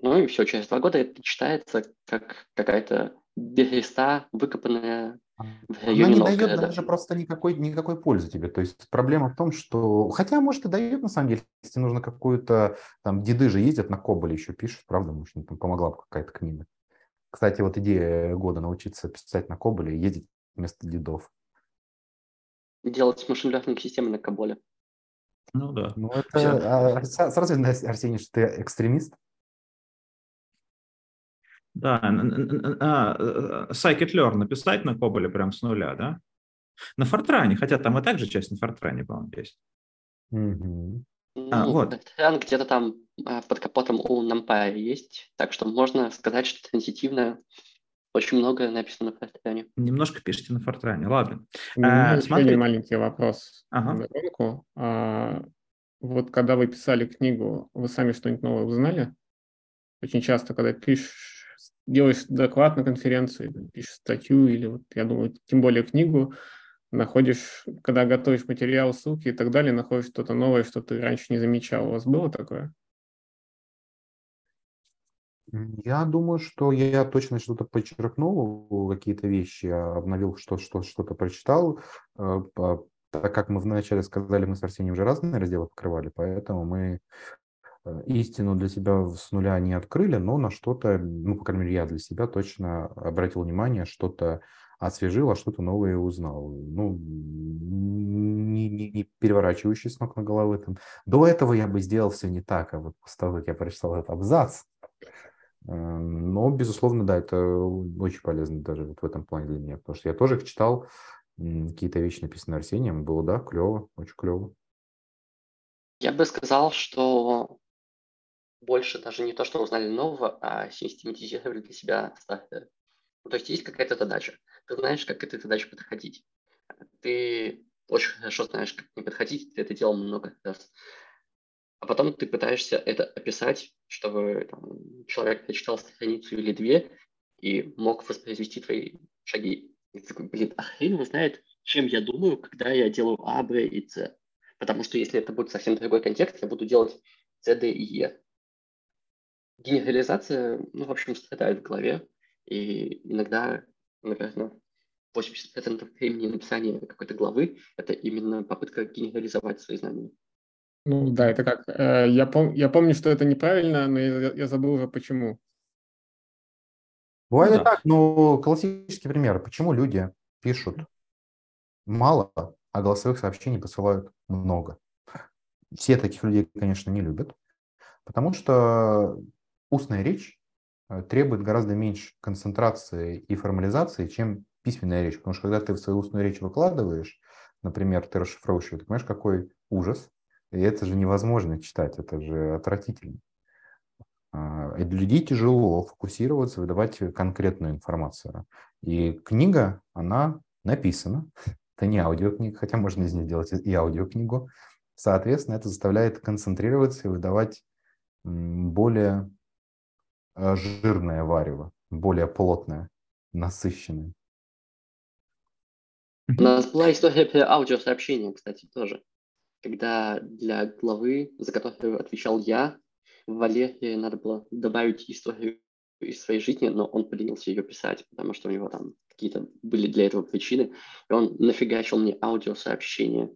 ну и все, через два года это читается как какая-то береста, выкопанная в районе Она не дает города. даже просто никакой, никакой пользы тебе. То есть проблема в том, что... Хотя, может, и дает, на самом деле, если нужно какую-то... Там деды же ездят на Коболе еще пишут, правда? Может, там помогла бы какая-то книга. Кстати, вот идея года научиться писать на Коболе и ездить вместо дедов делать машин системы на Каболе. Ну да. Ну это а, сразу видно, Арсений, что ты экстремист. Да, а, scikit-learn написать на Коболе прям с нуля, да? На Фортране, хотя там и так же часть на Фортране, по-моему, есть. Угу. А, ну, вот. Fortran где-то там а, под капотом у NumPy есть, так что можно сказать, что транзитивно очень много написано на Фортране. Немножко пишите на Фортране, ладно. У меня а, смотри. маленький вопрос. Ага. А, вот когда вы писали книгу, вы сами что-нибудь новое узнали? Очень часто, когда пишешь, делаешь доклад на конференции, пишешь статью или вот, я думаю, тем более книгу, находишь, когда готовишь материал, ссылки и так далее, находишь что-то новое, что ты раньше не замечал. У вас было такое? Я думаю, что я точно что-то подчеркнул, какие-то вещи, обновил, что, что, что-то прочитал. Э, так как мы вначале сказали, мы с Арсением уже разные разделы покрывали, поэтому мы истину для себя с нуля не открыли, но на что-то, ну, по крайней мере, я для себя точно обратил внимание, что-то освежил, а что-то новое узнал. Ну, не, не, не переворачивающий с ног на головы. Там. До этого я бы сделал все не так, а вот после того, как я прочитал этот абзац, Эм, но, безусловно, да, это очень полезно даже вот в этом плане для меня, потому что я тоже читал, какие-то вещи написанные Арсением, было, да, клево, очень клево. Я бы сказал, что больше даже не то, что узнали нового, а систематизировали для себя стартеры. Ну, то есть есть какая-то задача, ты знаешь, как к этой задаче подходить. Ты очень хорошо знаешь, как не подходить, ты это делал много раз а потом ты пытаешься это описать, чтобы там, человек прочитал страницу или две и мог воспроизвести твои шаги. И ты такой, блин, а хрен его знает, чем я думаю, когда я делаю А, Б и С. Потому что если это будет совсем другой контекст, я буду делать С, Д и Е. Генерализация, ну, в общем, страдает в голове. И иногда, наверное, 80% времени написания какой-то главы – это именно попытка генерализовать свои знания. Ну да, это как... Э, я, пом, я помню, что это неправильно, но я, я забыл уже почему. Бывает да. так, но классический пример. Почему люди пишут мало, а голосовых сообщений посылают много? Все таких людей, конечно, не любят, потому что устная речь э, требует гораздо меньше концентрации и формализации, чем письменная речь. Потому что когда ты в свою устную речь выкладываешь, например, ты расшифровываешь ты понимаешь, какой ужас, и это же невозможно читать, это же отвратительно. А, и для людей тяжело фокусироваться, выдавать конкретную информацию. И книга, она написана. Это не аудиокнига, хотя можно из нее сделать и аудиокнигу. Соответственно, это заставляет концентрироваться и выдавать более жирное варево, более плотное, насыщенное. У нас была история про аудиосообщение, кстати, тоже. Когда для главы, за которую отвечал я, Валерии надо было добавить историю из своей жизни, но он поленился ее писать, потому что у него там какие-то были для этого причины, и он нафигачил мне аудиосообщение.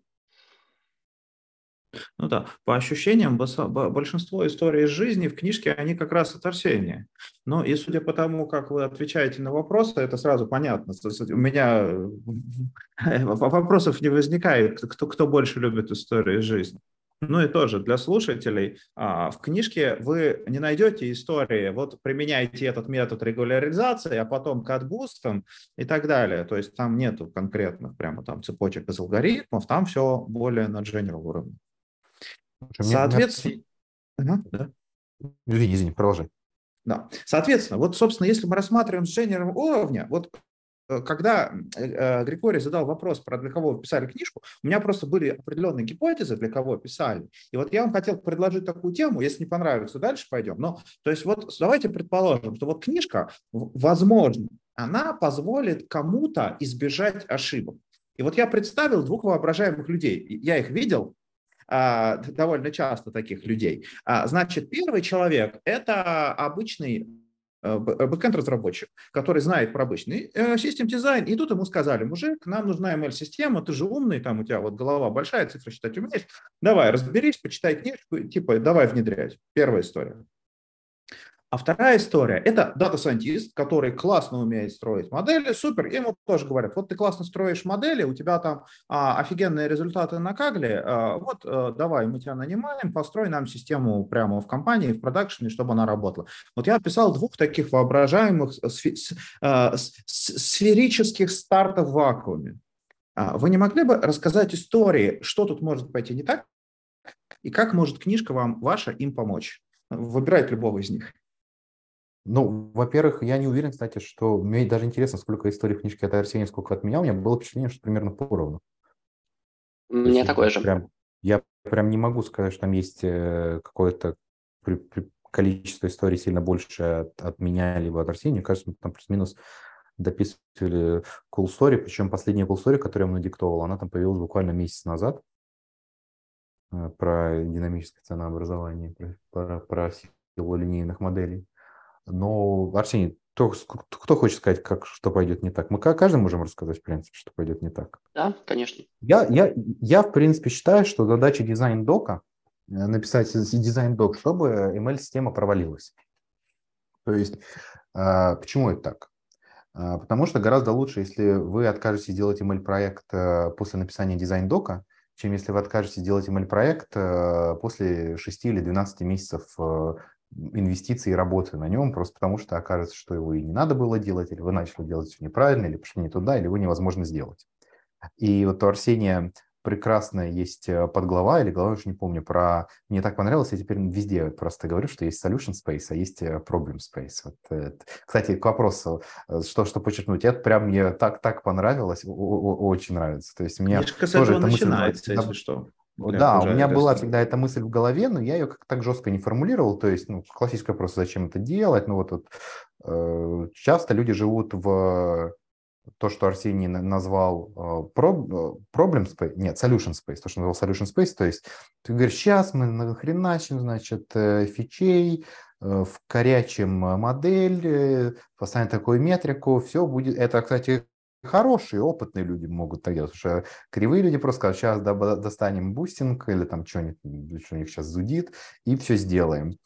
Ну да, по ощущениям, большинство историй из жизни в книжке, они как раз от Арсения. Но и судя по тому, как вы отвечаете на вопросы, это сразу понятно. У меня э, вопросов не возникает, кто, кто больше любит истории из жизни. Ну и тоже для слушателей, а, в книжке вы не найдете истории, вот применяйте этот метод регуляризации, а потом катбустом и так далее. То есть там нету конкретных прямо там цепочек из алгоритмов, там все более на general уровне. Соответственно... Ага, да. Извини, извини, продолжай. Да. Соответственно, вот, собственно, если мы рассматриваем с general уровня, вот Э, когда э, Григорий задал вопрос про для кого вы писали книжку, у меня просто были определенные гипотезы, для кого писали. И вот я вам хотел предложить такую тему, если не понравится, дальше пойдем. Но, то есть вот давайте предположим, что вот книжка, возможно, она позволит кому-то избежать ошибок. И вот я представил двух воображаемых людей. Я их видел, довольно часто таких людей. А, значит, первый человек – это обычный Э, э, бэкэнд-разработчик, который знает про обычный э, систем дизайн, и тут ему сказали, мужик, нам нужна ML-система, ты же умный, там у тебя вот голова большая, цифры считать умеешь, давай, разберись, почитай книжку, типа, давай внедрять. Первая история. А вторая история – это data scientist, который классно умеет строить модели, супер, ему тоже говорят, вот ты классно строишь модели, у тебя там а, офигенные результаты на Kaggle, а, вот а, давай, мы тебя нанимаем, построй нам систему прямо в компании, в production е, чтобы она работала. Вот я описал двух таких воображаемых а, сферических стартапов в вакууме. А, вы не могли бы рассказать истории, что тут может пойти не так, и как может книжка вам ваша им помочь? Выбирайте любого из них. Ну, во-первых, я не уверен, кстати, что мне даже интересно, сколько историй в книжке от Арсения, сколько от меня. У меня было впечатление, что примерно поровну. У меня такое же. Прям, я прям не могу сказать, что там есть э, какое-то при, при, количество историй сильно больше от, от меня либо от Арсения. Мне кажется, мы там плюс-минус дописывали cool story, причем последняя cool story, которую я надиктовал, она там появилась буквально месяц назад э, про динамическое ценообразование, про, про, про силу линейных моделей. Но, Арсений, кто, кто хочет сказать, как, что пойдет не так? Мы каждый можем рассказать, в принципе, что пойдет не так. Да, конечно. Я, я, я в принципе, считаю, что задача дизайн-дока э, написать дизайн-док, чтобы ML-система провалилась. То есть, э, почему это так? Э, потому что гораздо лучше, если вы откажетесь делать ML-проект после написания дизайн-дока, чем если вы откажетесь делать ML-проект после 6 или 12 месяцев инвестиции и работы на нем, просто потому что окажется, что его и не надо было делать, или вы начали делать все неправильно, или пошли не туда, или его невозможно сделать. И вот у Арсения прекрасная есть э, подглава или глава, уже не помню, про... Мне так понравилось, я теперь везде просто говорю, что есть solution space, а есть э, problem space. Вот, это. Кстати, к вопросу, э, что, что подчеркнуть, это прям мне так, так понравилось, очень нравится. То есть мне Книжка тоже мысль... начинается, если что. Да, у меня была всегда эта мысль в голове, но я ее как-то так жестко не формулировал. То есть, ну, классический вопрос, зачем это делать? Ну, вот, вот э, часто люди живут в то, что Арсений назвал э, problem space, нет, solution space, то, что назвал solution space, то есть ты говоришь, сейчас мы нахреначим, значит, э, фичей, э, вкорячим модель, поставим такую метрику, все будет, это, кстати, хорошие, опытные люди могут так делать, потому что кривые люди просто скажут, сейчас достанем boosting или там что-нибудь, что у них сейчас зудит, и все сделаем.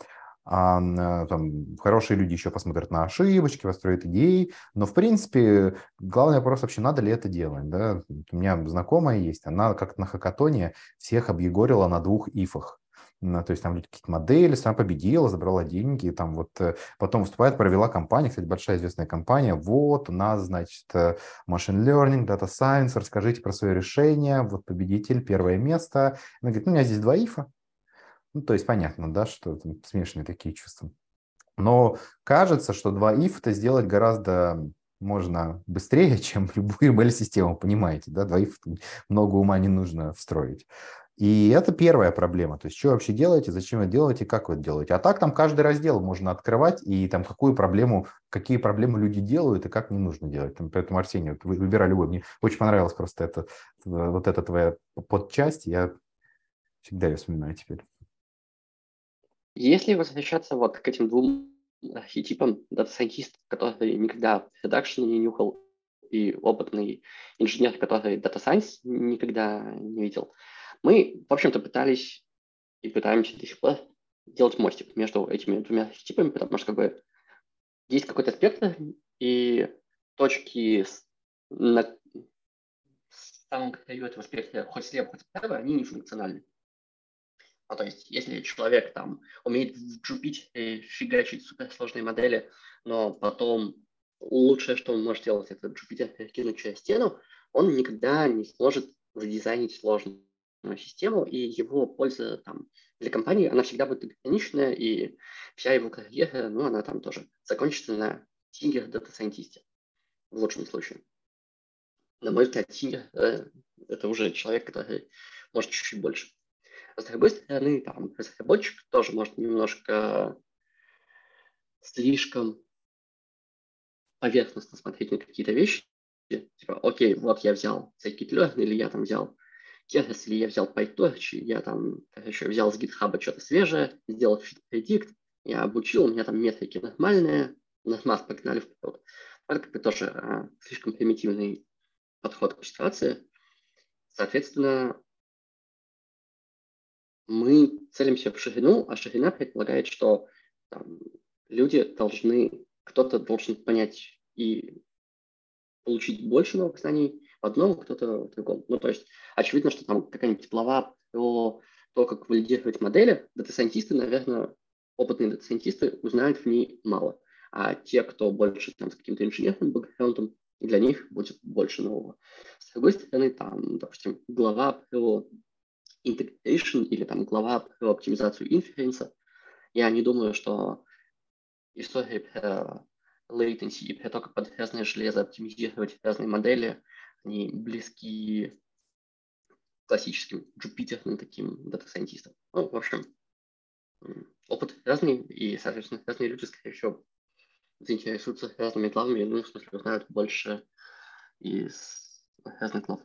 А там, хорошие люди еще посмотрят на ошибочки, построят идеи, но, в принципе, главный вопрос вообще, надо ли это делать, да? У меня знакомая есть, она как-то на хакатоне всех объегорила на двух if ах. То есть там какие-то модели, сам победила, забрала деньги, там вот э, потом выступает, провела компания, кстати, большая известная компания, вот у нас, значит, э, machine learning, data science, расскажите про свое решение, вот победитель, первое место. Она говорит, ну, у меня здесь два ифа, ну, то есть понятно, да, что там смешанные такие чувства. Но кажется, что два if это сделать гораздо можно быстрее, чем любую ML-систему, понимаете, да, if много ума не нужно встроить. И это первая проблема. То есть, что вообще делаете, зачем вы делаете, как вы это делаете. А так там каждый раздел можно открывать, и там какую проблему, какие проблемы люди делают, и как не нужно делать. Там, поэтому, Арсений, вот выбирай любой. Мне очень понравилась просто это, вот эта твоя подчасть. Я всегда ее вспоминаю теперь. Если возвращаться вот к этим двум архетипам, data scientist, который никогда в production е не нюхал, и опытный инженер, который Science никогда не видел, мы, в общем-то, пытались и пытаемся до сих пор делать мостик между этими двумя архетипами, потому что как бы есть какой-то спектр, и точки на самом краю этого спектра, хоть слева, хоть справа, они не функциональны. Ну, то есть, если человек там умеет в Jupyter фигачить суперсложные модели, но потом лучшее, что он может делать, это Jupyter перекинуть через стену, он никогда не сможет задизайнить сложную систему, и его польза там, для компании, она всегда будет ограниченная, и вся его карьера, ну, она там тоже закончится на senior data scientist е в лучшем случае. На мой взгляд, senior э, это уже человек, который может чуть-чуть больше. С другой стороны, там, разработчик тоже может немножко слишком поверхностно смотреть на какие-то вещи. Типа, окей, вот я взял scikit-learn, или я там взял Или я взял PyTorch, я там еще взял с GitHub что-то свежее, сделал predict, я обучил, у меня там метрики нормальные, на смарт погнали вперед. Это тоже а, слишком примитивный подход к ситуации. Соответственно, мы целимся в ширину, а ширина предполагает, что там, люди должны, кто-то должен понять и получить больше новых знаний одном, кто-то в другом. Ну, то есть очевидно, что там какая-нибудь глава про то, как валидировать модели, дата-сайентисты, наверное, опытные дата-сайентисты узнают в ней мало. А те, кто больше там, с каким-то инженерным бэкграундом, для них будет больше нового. С другой стороны, там, допустим, глава про integration или там глава про оптимизацию инференса, я не думаю, что история про latency и про то, как под разные железо оптимизировать разные модели, они близки классическим джупитерным таким дата-сайентистам. Ну, в общем, опыт разный, и, соответственно, разные люди, скорее всего, заинтересуются разными главами, ну, в смысле, узнают больше из разных глав.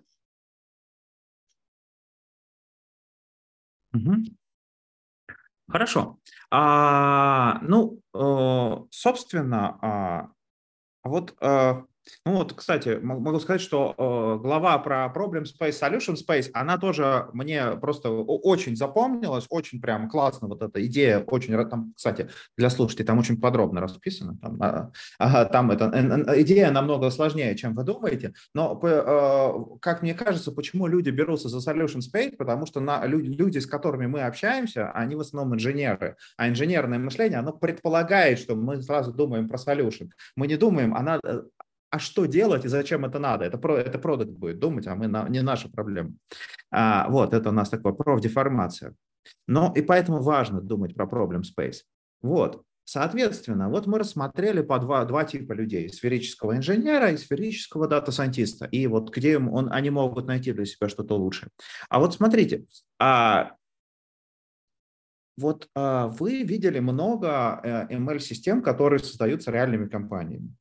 Угу. Хорошо. А, ну, э, собственно, а, вот э, ну вот, кстати, могу сказать, что э, глава про Problem Space, Solution Space, она тоже мне просто очень запомнилась, очень прям классно вот эта идея, очень, там, кстати, для слушателей там очень подробно расписано, там, э, там это, идея намного сложнее, чем вы думаете, но, э, как мне кажется, почему люди берутся за Solution Space, потому что на, люди, люди, с которыми мы общаемся, они в основном инженеры, а инженерное мышление, оно предполагает, что мы сразу думаем про solution. Мы не думаем, она, э, а что делать и зачем это надо? Это, это продукт будет думать, а мы на, не наша проблема. А, вот, это у нас такое профдеформация. Но и поэтому важно думать про problem space. Вот, соответственно, вот мы рассмотрели по два, два типа людей. Сферического инженера и сферического дата-сайентиста. И вот где он, они могут найти для себя что-то лучшее. А вот смотрите, а, вот а, вы видели много э, ML-систем, которые создаются реальными компаниями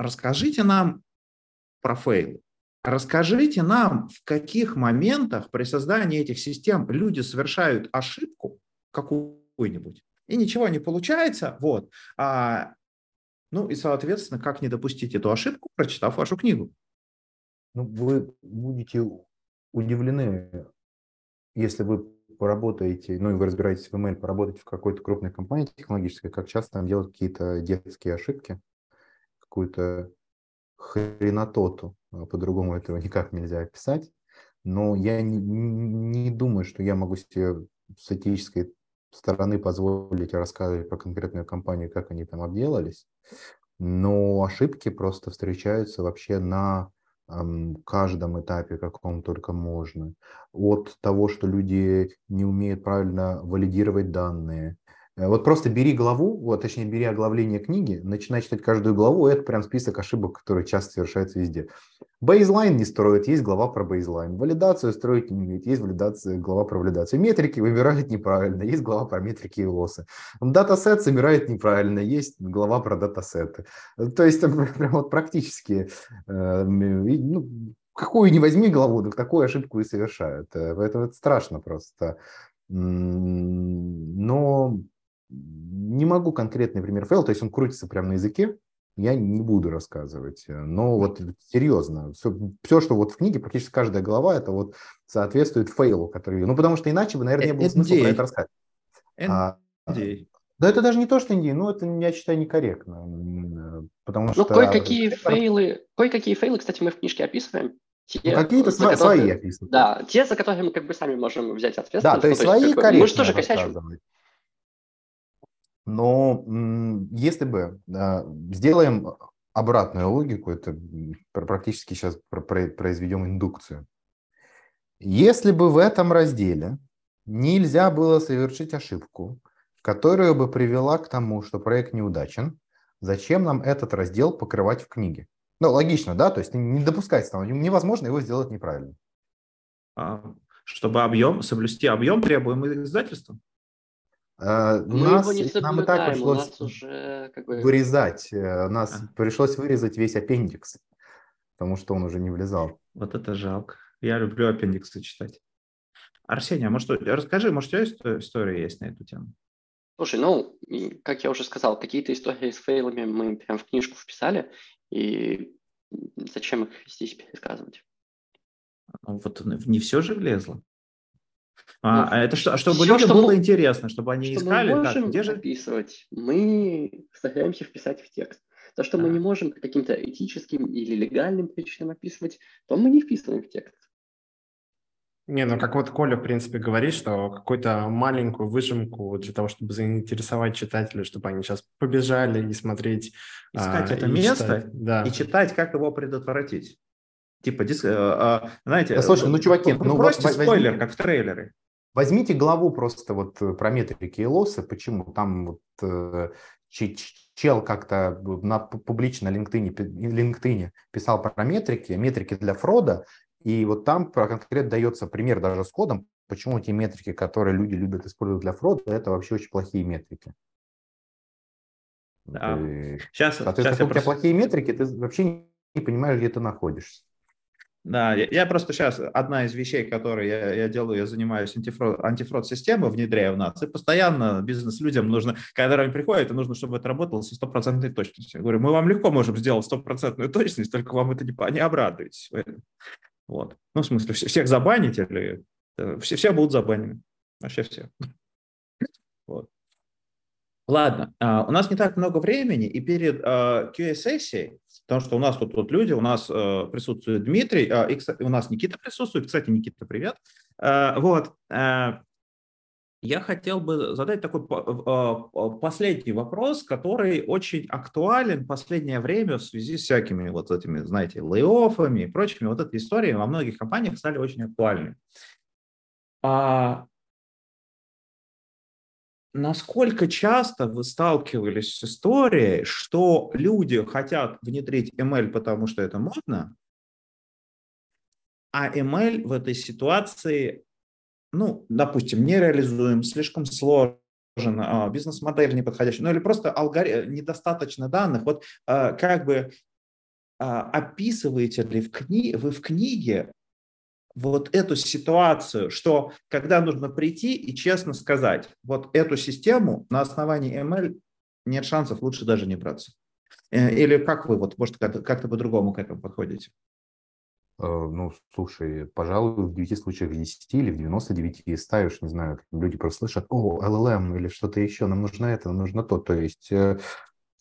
расскажите нам про фейлы. Расскажите нам, в каких моментах при создании этих систем люди совершают ошибку какую-нибудь, и ничего не получается, вот. А, ну и, соответственно, как не допустить эту ошибку, прочитав вашу книгу. Ну, вы будете удивлены, если вы поработаете, ну и вы разбираетесь в ML, поработаете в какой-то крупной компании технологической, как часто там делают какие-то детские ошибки, какую-то хренототу, а по-другому этого никак нельзя описать. Но я не, не думаю, что я могу себе с этической стороны позволить рассказывать про конкретную компанию, как они там обделались. Но ошибки просто встречаются вообще на каждом этапе, каком только можно. От того, что люди не умеют правильно валидировать данные, вот просто бери главу, вот, точнее, бери оглавление книги, начинай читать каждую главу, это прям список ошибок, которые часто совершаются везде. Бейзлайн не строят, есть глава про бейзлайн. Валидацию строить не умеют, есть валидация, глава про валидацию. Метрики выбирают неправильно, есть глава про метрики и лосы. Датасет собирает неправильно, есть глава про датасеты. То есть там прям вот практически, э, ну, какую не возьми главу, так такую ошибку и совершают. Э, поэтому это страшно просто. Но не могу конкретный пример фейл, то есть он крутится прямо на языке, я не буду рассказывать. Но вот серьезно, все, все, что вот в книге, практически каждая глава, это вот соответствует фейлу, который... Ну, потому что иначе бы, наверное, не было смысла про это рассказать. А, да это даже не то, что NDA, ну, это, я считаю, некорректно. Потому ну, что... кое-какие фейлы, кое-какие фейлы, кстати, мы в книжке описываем. Те, ну, какие-то свои, которые, свои описаны. Да, те, за которые мы как бы сами можем взять ответственность. Да, то есть ну, свои корректно Мы же тоже косячим. Но если бы сделаем обратную логику, это практически сейчас произведем индукцию. Если бы в этом разделе нельзя было совершить ошибку, которая бы привела к тому, что проект неудачен, зачем нам этот раздел покрывать в книге? Ну, логично, да? То есть не допускать того, невозможно его сделать неправильно. А, чтобы объем, соблюсти объем, требуемый издательством? Uh, Мы нас, его не нам и так пришлось уже, как бы... вырезать. Э, нас а. пришлось вырезать весь аппендикс, потому что он уже не влезал. Вот это жалко. Я люблю аппендиксы читать. Арсений, а может, расскажи, может, у тебя история есть на эту тему? Слушай, ну, как я уже сказал, какие-то истории с фейлами мы прям в книжку вписали, и зачем их здесь пересказывать? Ну, вот не все же влезло. А, ну, а это что, чтобы все, людям что было мы, интересно, чтобы они что искали, мы можем так, где же... описывать, мы стараемся вписать в текст. То, что а. мы не можем по каким-то этическим или легальным причинам описывать, то мы не вписываем в текст. Не, ну как вот Коля, в принципе, говорит, что какую-то маленькую выжимку для того, чтобы заинтересовать читателей, чтобы они сейчас побежали и смотреть. Искать а, это место читать. Да. и читать, как его предотвратить. Типа, дис, а, знаете... Да, слушай, ну, чуваки, ну, просто возьми, спойлер, как в трейлере. Возьмите главу просто вот э, про метрики и лосы. Почему? Там вот э, чел как-то на публично LinkedIn, LinkedIn писал про метрики, метрики для фрода, и вот там конкретно дается пример даже с кодом, почему эти метрики, которые люди любят использовать для фрода, это вообще очень плохие метрики. Да. Сейчас, Соответственно, сейчас у тебя просто... плохие метрики, ты вообще не понимаешь, где ты находишься. Да, я, я просто сейчас, одна из вещей, которые я, я делаю, я занимаюсь антифрод, антифрод-системой, внедряю в нас, и постоянно бизнес-людям нужно, когда они приходят, нужно, чтобы это работало со стопроцентной точностью. Я говорю, мы вам легко можем сделать стопроцентную точность, только вам это не, не обрадуетесь. Вот. Ну, в смысле, всех забанить или э, все, все будут забанены. Вообще все. Вот. Ладно, uh, у нас не так много времени, и перед uh, QA-сессией, потому что у нас тут, тут люди, у нас uh, присутствует Дмитрий, uh, и, кстати, у нас Никита присутствует. Кстати, Никита, привет. Uh, вот, uh, я хотел бы задать такой последний вопрос, который очень актуален в последнее время в связи с всякими вот этими, знаете, лей-оффами и прочими. Вот эти истории во многих компаниях стали очень актуальны. А насколько часто вы сталкивались с историей, что люди хотят внедрить ML, потому что это модно, а ML в этой ситуации, ну, допустим, не реализуем, слишком сложно, а, бизнес-модель неподходящая, ну или просто алгори... недостаточно данных. Вот а, как бы а, описываете ли в кни... вы в книге вот эту ситуацию, что когда нужно прийти и честно сказать, вот эту систему на основании ML нет шансов, лучше даже не браться. Э, или как вы, вот, может, как-то по-другому к этому подходите? Э, ну, слушай, пожалуй, в 9 случаях в 10 или в 99 из 100, уж не знаю, люди просто слышат, о, LLM или что-то еще, нам нужно это, нам нужно то. То есть э,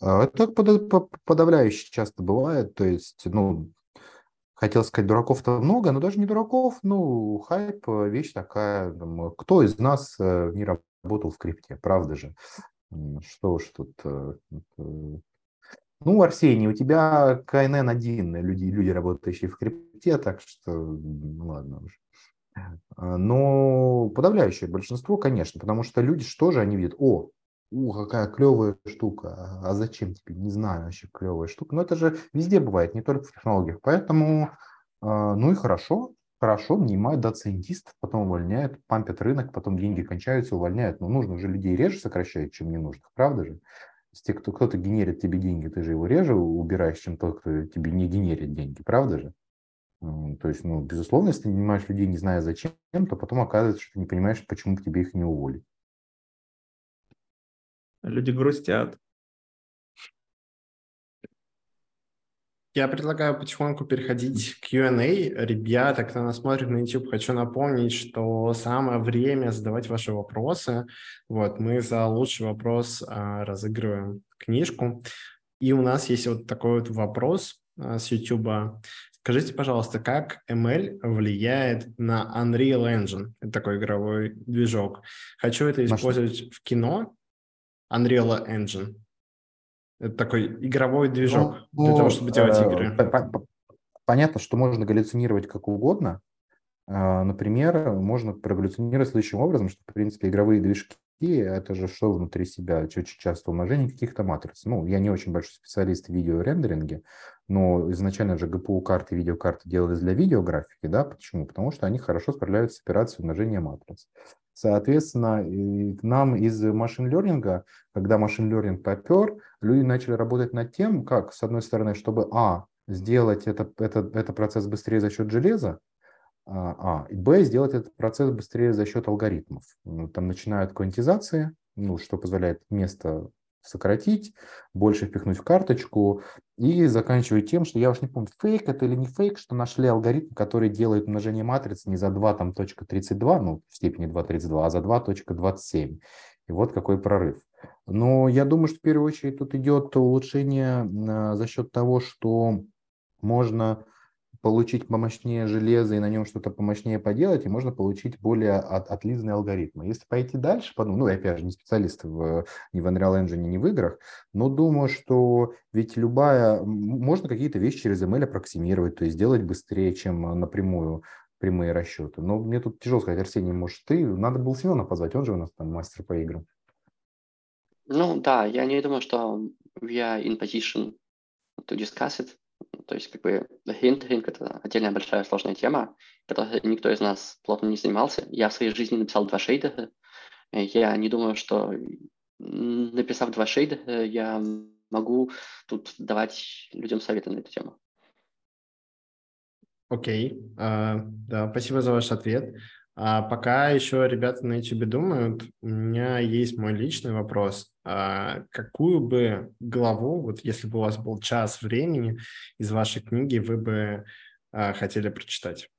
это подавляюще часто бывает. То есть, ну, хотел сказать, дураков-то много, но даже не дураков, ну, хайп, э, вещь такая, кто из нас э, не работал в крипте, правда же? Что уж тут... Э, ну, Арсений, у тебя КНН один, люди, люди, работающие в крипте, так что, ну, ладно уже. Но подавляющее большинство, конечно, потому что люди что же они видят? О, у, какая клевая штука, а, зачем тебе? Не знаю вообще клевая штука. Но это же везде бывает, не только в технологиях. Поэтому, а, ну и хорошо, хорошо, нанимают доцентистов, потом увольняют, пампят рынок, потом деньги кончаются, увольняют. Но нужно же людей реже сокращать, чем ненужных, правда же? Если кто, кто-то генерит тебе деньги, ты же его реже убираешь, чем тот, кто тебе не генерит деньги, правда же? То есть, ну, безусловно, если ты нанимаешь людей, не зная зачем, то потом оказывается, что ты не понимаешь, почему к тебе их не уволить. Люди грустят. Я предлагаю потихоньку переходить к Q&A. Ребята, кто нас смотрит на YouTube, хочу напомнить, что самое время задавать ваши вопросы. Вот, мы за лучший вопрос а, разыгрываем книжку. И у нас есть вот такой вот вопрос а, с YouTube. Скажите, пожалуйста, как ML влияет на Unreal Engine? Это такой игровой движок. Хочу это использовать в кино, Unreal Engine. Это такой игровой движок ну, для того, чтобы делать э, игры. Понятно, что можно галлюцинировать как угодно. Э, например, можно прогаллюцинировать следующим образом, что, в принципе, игровые движки это же что внутри себя? Очень часто умножение каких-то матриц. Ну, я не очень большой специалист в видеорендеринге, но изначально же GPU-карты, видеокарты делались для видеографики, да? Почему? Потому что они хорошо справляются с операцией умножения матриц. Соответственно, нам из машин-лернинга, когда машин-лернинг попер, люди начали работать над тем, как, с одной стороны, чтобы, а, сделать это, это, это процесс быстрее за счет железа, а, а, и б, сделать этот процесс быстрее за счет алгоритмов. Ну, там начинают квантизации, ну, что позволяет место сократить, больше впихнуть в карточку и заканчивать тем, что я уж не помню, фейк это или не фейк, что нашли алгоритм, который делает умножение матриц не за 2 там, точка 32, ну, в степени 2,32, а за 2.27. И вот какой прорыв. Но я думаю, что в первую очередь тут идет улучшение а, за счет того, что можно получить помощнее железо и на нем что-то помощнее поделать, и можно получить более от, отлизанные алгоритмы. Если пойти дальше, ну, я опять же не специалист в, ни в Unreal Engine, ни в играх, но думаю, что ведь любая, можно какие-то вещи через ML аппроксимировать, то есть сделать быстрее, чем напрямую прямые расчеты. Но мне тут тяжело сказать, Арсений, может, ты, надо было Семена позвать, он же у нас там мастер по играм. Ну да, я не думаю, что are in position to discuss it. То есть как бы хинтеринг – это отдельная большая сложная тема, которой никто из нас плотно не занимался. Я в своей жизни написал два шейдера. Я не думаю, что написав два шейдера, я могу тут давать людям советы на эту тему. Окей, okay. uh, да, спасибо за ваш ответ. А пока еще ребята на YouTube думают, у меня есть мой личный вопрос. А какую бы главу, вот если бы у вас был час времени из вашей книги, вы бы а, хотели прочитать?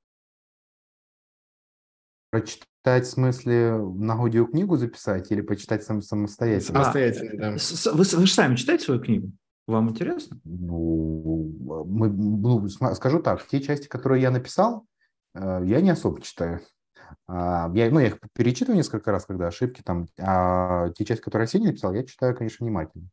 Прочитать в смысле на аудиокнигу записать или почитать сам, самостоятельно? Самостоятельно, а, да. Вы, вы же сами читаете свою книгу? Вам интересно? Ну, мы, ну, скажу так, те части, которые я написал, я не особо читаю. А, я, ну, я их перечитываю несколько раз, когда ошибки там, а те части, которые Арсений написал, я читаю, конечно, внимательно.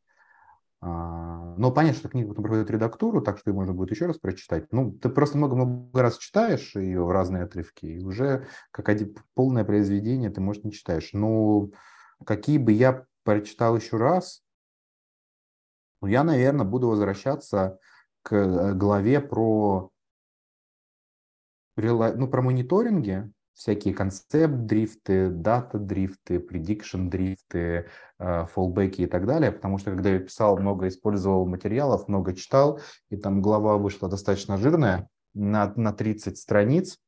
А, но понятно, что книга потом проходит редактуру, так что ее можно будет еще раз прочитать. Ну, ты просто много-много раз читаешь ее в разные отрывки, и уже как один, полное произведение ты, может, не читаешь. Но какие бы я прочитал еще раз, ну, я, наверное, буду возвращаться к э, главе про, ну, про мониторинги, всякие концепт-дрифты, дата-дрифты, prediction-дрифты, фоллбеки и так далее, потому что когда я писал, много использовал материалов, много читал, и там глава вышла достаточно жирная, на, на 30 страниц,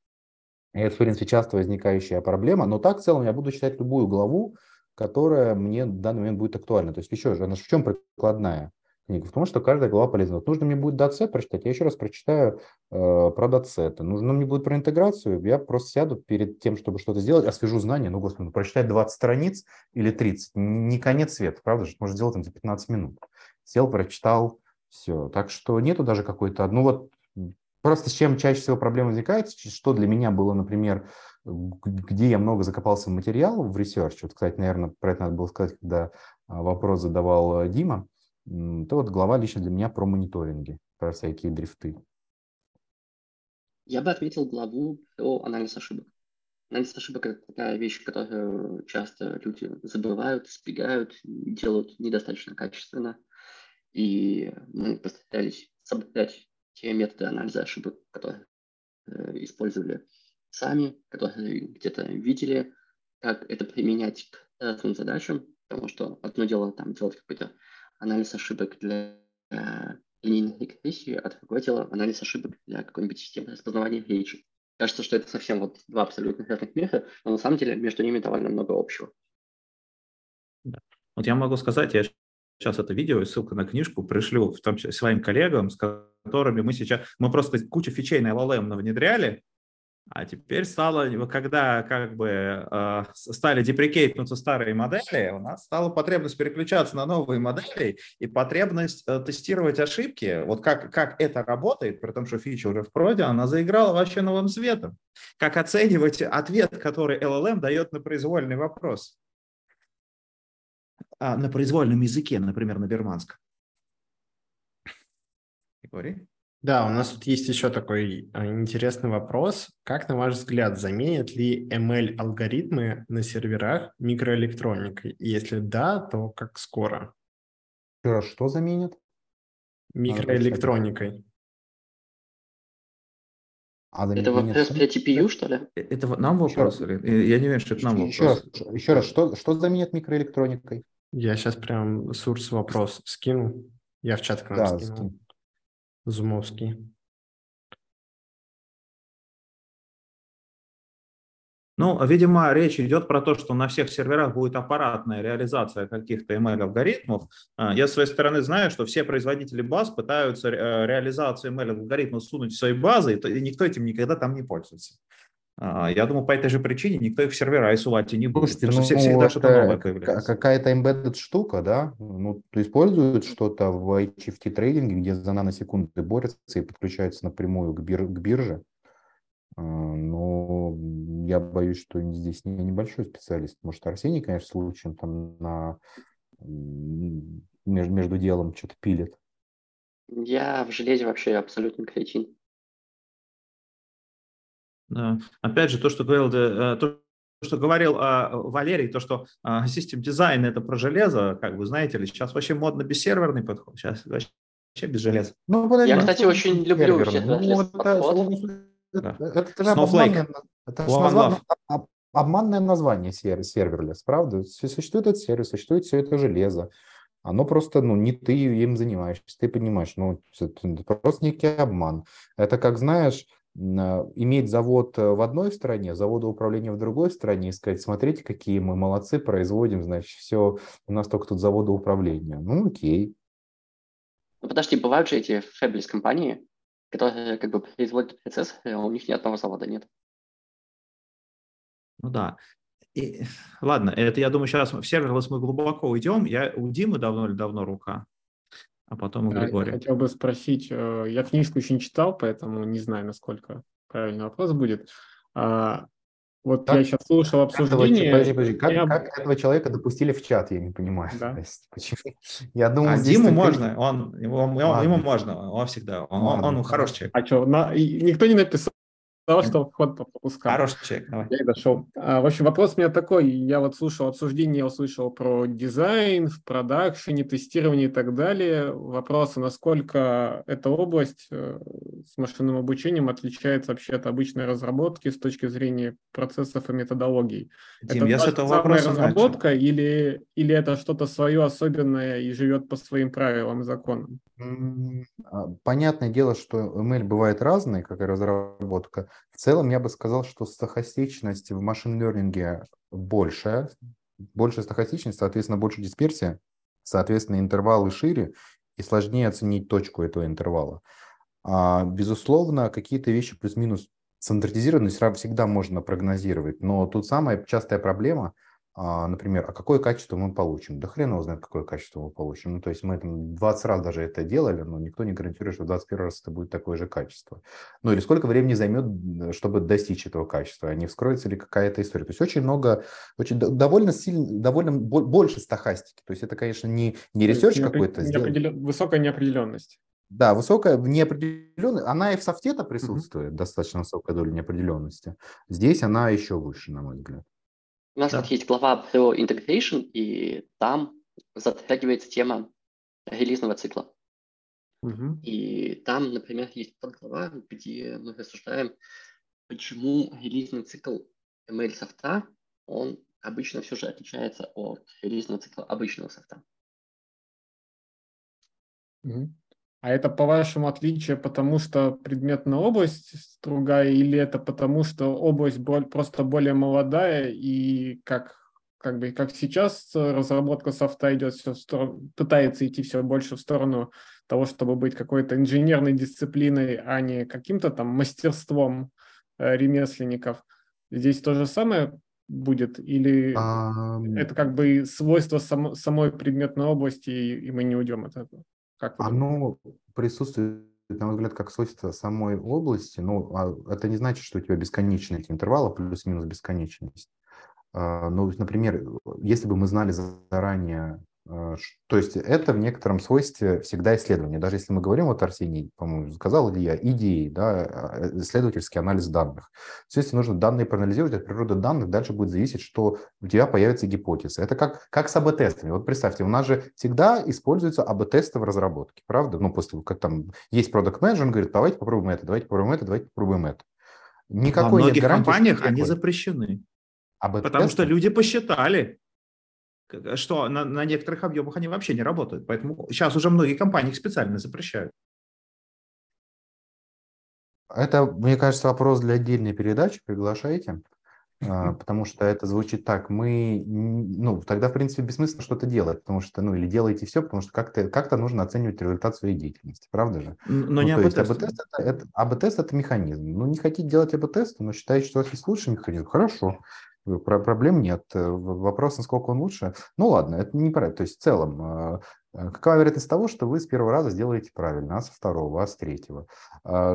и это, в принципе, часто возникающая проблема, но так в целом я буду читать любую главу, которая мне в данный момент будет актуальна. То есть еще же, она в чем прикладная? Книгу, потому что каждая глава полезна. Вот нужно мне будет датасет прочитать, я еще раз прочитаю э, про датасеты. Нужно мне будет про интеграцию, я просто сяду перед тем, чтобы что-то сделать, освежу знания. Ну, господи, ну, прочитать 20 страниц или 30, не конец света, правда же? Можно сделать там за 15 минут. Сел, прочитал, все. Так что нету даже какой-то, ну вот Просто с чем чаще всего проблема возникает, что для меня было, например, где я много закопался в материал, в ресерч, вот, кстати, наверное, про это надо было сказать, когда а, вопрос задавал э, Дима, то вот глава лично для меня про мониторинги, про всякие дрифты. Я бы отметил главу про анализ ошибок. Анализ ошибок – это такая вещь, которую часто люди забывают, избегают, делают недостаточно качественно. И мы постарались собрать те методы анализа ошибок, которые э, использовали сами, которые где-то видели, как это применять к разным задачам, потому что одно дело там делать какой-то анализ ошибок для э, линейной регрессии, а другое дело анализ ошибок для какой-нибудь системы распознавания речи. Кажется, что это совсем вот два абсолютно разных мира, но на самом деле между ними довольно много общего. Да. Вот я могу сказать, я сейчас это видео и ссылка на книжку пришлю в том числе своим коллегам, с которыми мы сейчас, мы просто кучу фичей на LLM внедряли, а теперь стало, когда как бы э, стали деприкейтнуться старые модели, у нас стала потребность переключаться на новые модели и потребность э, тестировать ошибки. Вот как, как это работает, при том, что фича уже в проде, она заиграла вообще новым светом. Как оценивать ответ, который LLM дает на произвольный вопрос. А, на произвольном языке, например, на берманском. Григорий? Да, у нас тут есть еще такой а, интересный вопрос. Как, на ваш взгляд, заменят ли ML-алгоритмы на серверах микроэлектроникой? И если да, то как скоро? Еще что заменят? Микроэлектроникой. А это вопрос для TPU, что ли? Э, это нам вопрос? Или? Я не уверен, что это нам еще вопрос. Раз, еще раз, что, что заменит микроэлектроникой? Я сейчас прям сурс вопрос скину. Я в чат к нам да, скинул. Скин. Зумовский. Ну, видимо, речь идет про то, что на всех серверах будет аппаратная реализация каких-то ML-алгоритмов. А, я с своей стороны знаю, что все производители баз пытаются э, реализацию ML-алгоритмов сунуть в свои базы, и никто этим никогда там не пользуется. А, я думаю, по этой же причине никто их в сервера и не будет. Слушайте, потому ну, что всегда что-то новое появляется. Какая-то embedded штука, да? Ну, используют что-то в HFT трейдинге, где за наносекунды борются и подключаются напрямую к, бир- к бирже. А, но я боюсь, что здесь не небольшой специалист. Может, Арсений, конечно, случаем там на между, между делом что-то пилит. Я в железе вообще абсолютно кретин. Опять же, то, что говорил, э, то, что говорил а, Валерий, то, что а, system design это про железо, как вы знаете ли, сейчас вообще модно бессерверный подход, сейчас вообще без железа. Ну, подожди, Я, кстати, очень люблю ну, это, это, это, же обманное, это название, обманное название serverless, правда? Существует этот сервис, существует все это железо. Оно просто, ну, не ты им занимаешься, ты понимаешь, ну, это просто некий обман. Это как, знаешь, иметь завод э, в одной стране, заводоуправление в другой стране и сказать, смотрите, какие мы молодцы, производим, значит, все, у нас только тут заводоуправление. Ну, окей. Ну, подожди, бывают же эти fabless компании, которые как бы производят процесс, а у них ни одного завода нет. Ну да. И, ладно, это я думаю, сейчас в serverless мы глубоко уйдем. Я, у Димы давно или давно рука? А потом у Григория. Я хотел бы спросить, э, я книжку еще не читал, поэтому не знаю, насколько правильный вопрос будет. А, вот как, я сейчас слушал обсуждение. Подожди, подожди, как, я... как этого человека допустили в чат, я не понимаю. Да. есть, почему? Я думал, а здесь Диму можно, он, ему, ему можно, он всегда, он, он, он хороший человек. А что, на, никто не написал того, что вход пропускал. Хороший человек, давай. Я и дошел. А, в общем, вопрос у меня такой. Я вот слушал обсуждение, я услышал про дизайн в продакшене, тестирование и так далее. Вопрос, насколько эта область э, с машинным обучением отличается вообще от обычной разработки с точки зрения процессов и методологий. Дим, это я с этого вопроса разработка или, или это что-то свое особенное и живет по своим правилам и законам? А, понятное дело, что ML бывает разный, как и разработка. В целом я бы сказал, что стохастичность в машин-лернинге большая, больше стохастичность, соответственно, больше дисперсия, соответственно, интервалы шире и сложнее оценить точку этого интервала. А, безусловно, какие-то вещи плюс-минус стандартизированные всегда можно прогнозировать, но тут самая частая проблема – например, а какое качество мы получим? Да хрен его знает, какое качество мы получим. Ну, то есть мы там 20 раз даже это делали, но никто не гарантирует, что в 21 раз это будет такое же качество. Ну, или сколько времени займет, чтобы достичь этого качества, а не вскроется ли какая-то история. То есть очень много, очень довольно сильно, довольно больше стохастики. То есть это, конечно, не, не ресерч какой-то. Неопределен... Высокая неопределенность. Да, высокая неопределенность, она и в софте-то присутствует, mm-hmm. достаточно высокая доля неопределенности. Здесь она еще выше, на мой взгляд. У нас да. вот есть глава про integration, и там затрагивается тема релизного цикла. Угу. И там, например, есть подглава, где мы рассуждаем, почему релизный цикл ML софта, он обычно все же отличается от релизного цикла обычного софта. Угу. А это, по-вашему, отличие потому, что предметная область другая, или это потому, что область просто более молодая и как как бы как сейчас разработка софта идет все в сторону, пытается идти все больше в сторону того, чтобы быть какой-то инженерной дисциплиной, а не каким-то там мастерством э, ремесленников. Здесь то же самое будет? Или а... это как бы свойство сам, самой предметной области, и, и мы не уйдем от этого? Как Оно присутствует, на мой взгляд, как свойство самой области, но а это не значит, что у тебя бесконечные эти интервалы, плюс-минус бесконечность. А, ну, например, если бы мы знали заранее, то есть это в некотором свойстве всегда исследование. Даже если мы говорим, вот Арсений, по-моему, сказал или я, идеи, да, а, исследовательский анализ данных. То есть если нужно данные проанализировать, от природы данных дальше будет зависеть, что у тебя появится гипотеза. Это как, как с АБ-тестами. Вот представьте, у нас же всегда используются АБ-тесты в разработке, правда? Ну, после, как там есть продукт менеджер он говорит, давайте попробуем это, давайте попробуем это, давайте попробуем это. Никакой Во многих гарантии, компаниях они запрещены. АБ Потому что люди посчитали, что на, на некоторых объемах они вообще не работают. Поэтому сейчас уже многие компании их специально запрещают. Это, мне кажется, вопрос для отдельной передачи. Приглашайте. А, потому что это звучит так, мы, ну, тогда, в принципе, бессмысленно что-то делать, потому что, ну, или делаете все, потому что как-то как нужно оценивать результат своей деятельности, правда же? Но ну, не АБ-тест. АБ-тест это, это, АБ-тест это механизм. Ну, не хотите делать АБ-тест, но считаете, что у вас есть лучший механизм, хорошо. Про проблем нет. Э, вопрос, насколько он лучше. Ну ладно, это не про То есть в целом, а, какова вероятность того, что вы с первого раза сделаете правильно, а со второго, а с третьего?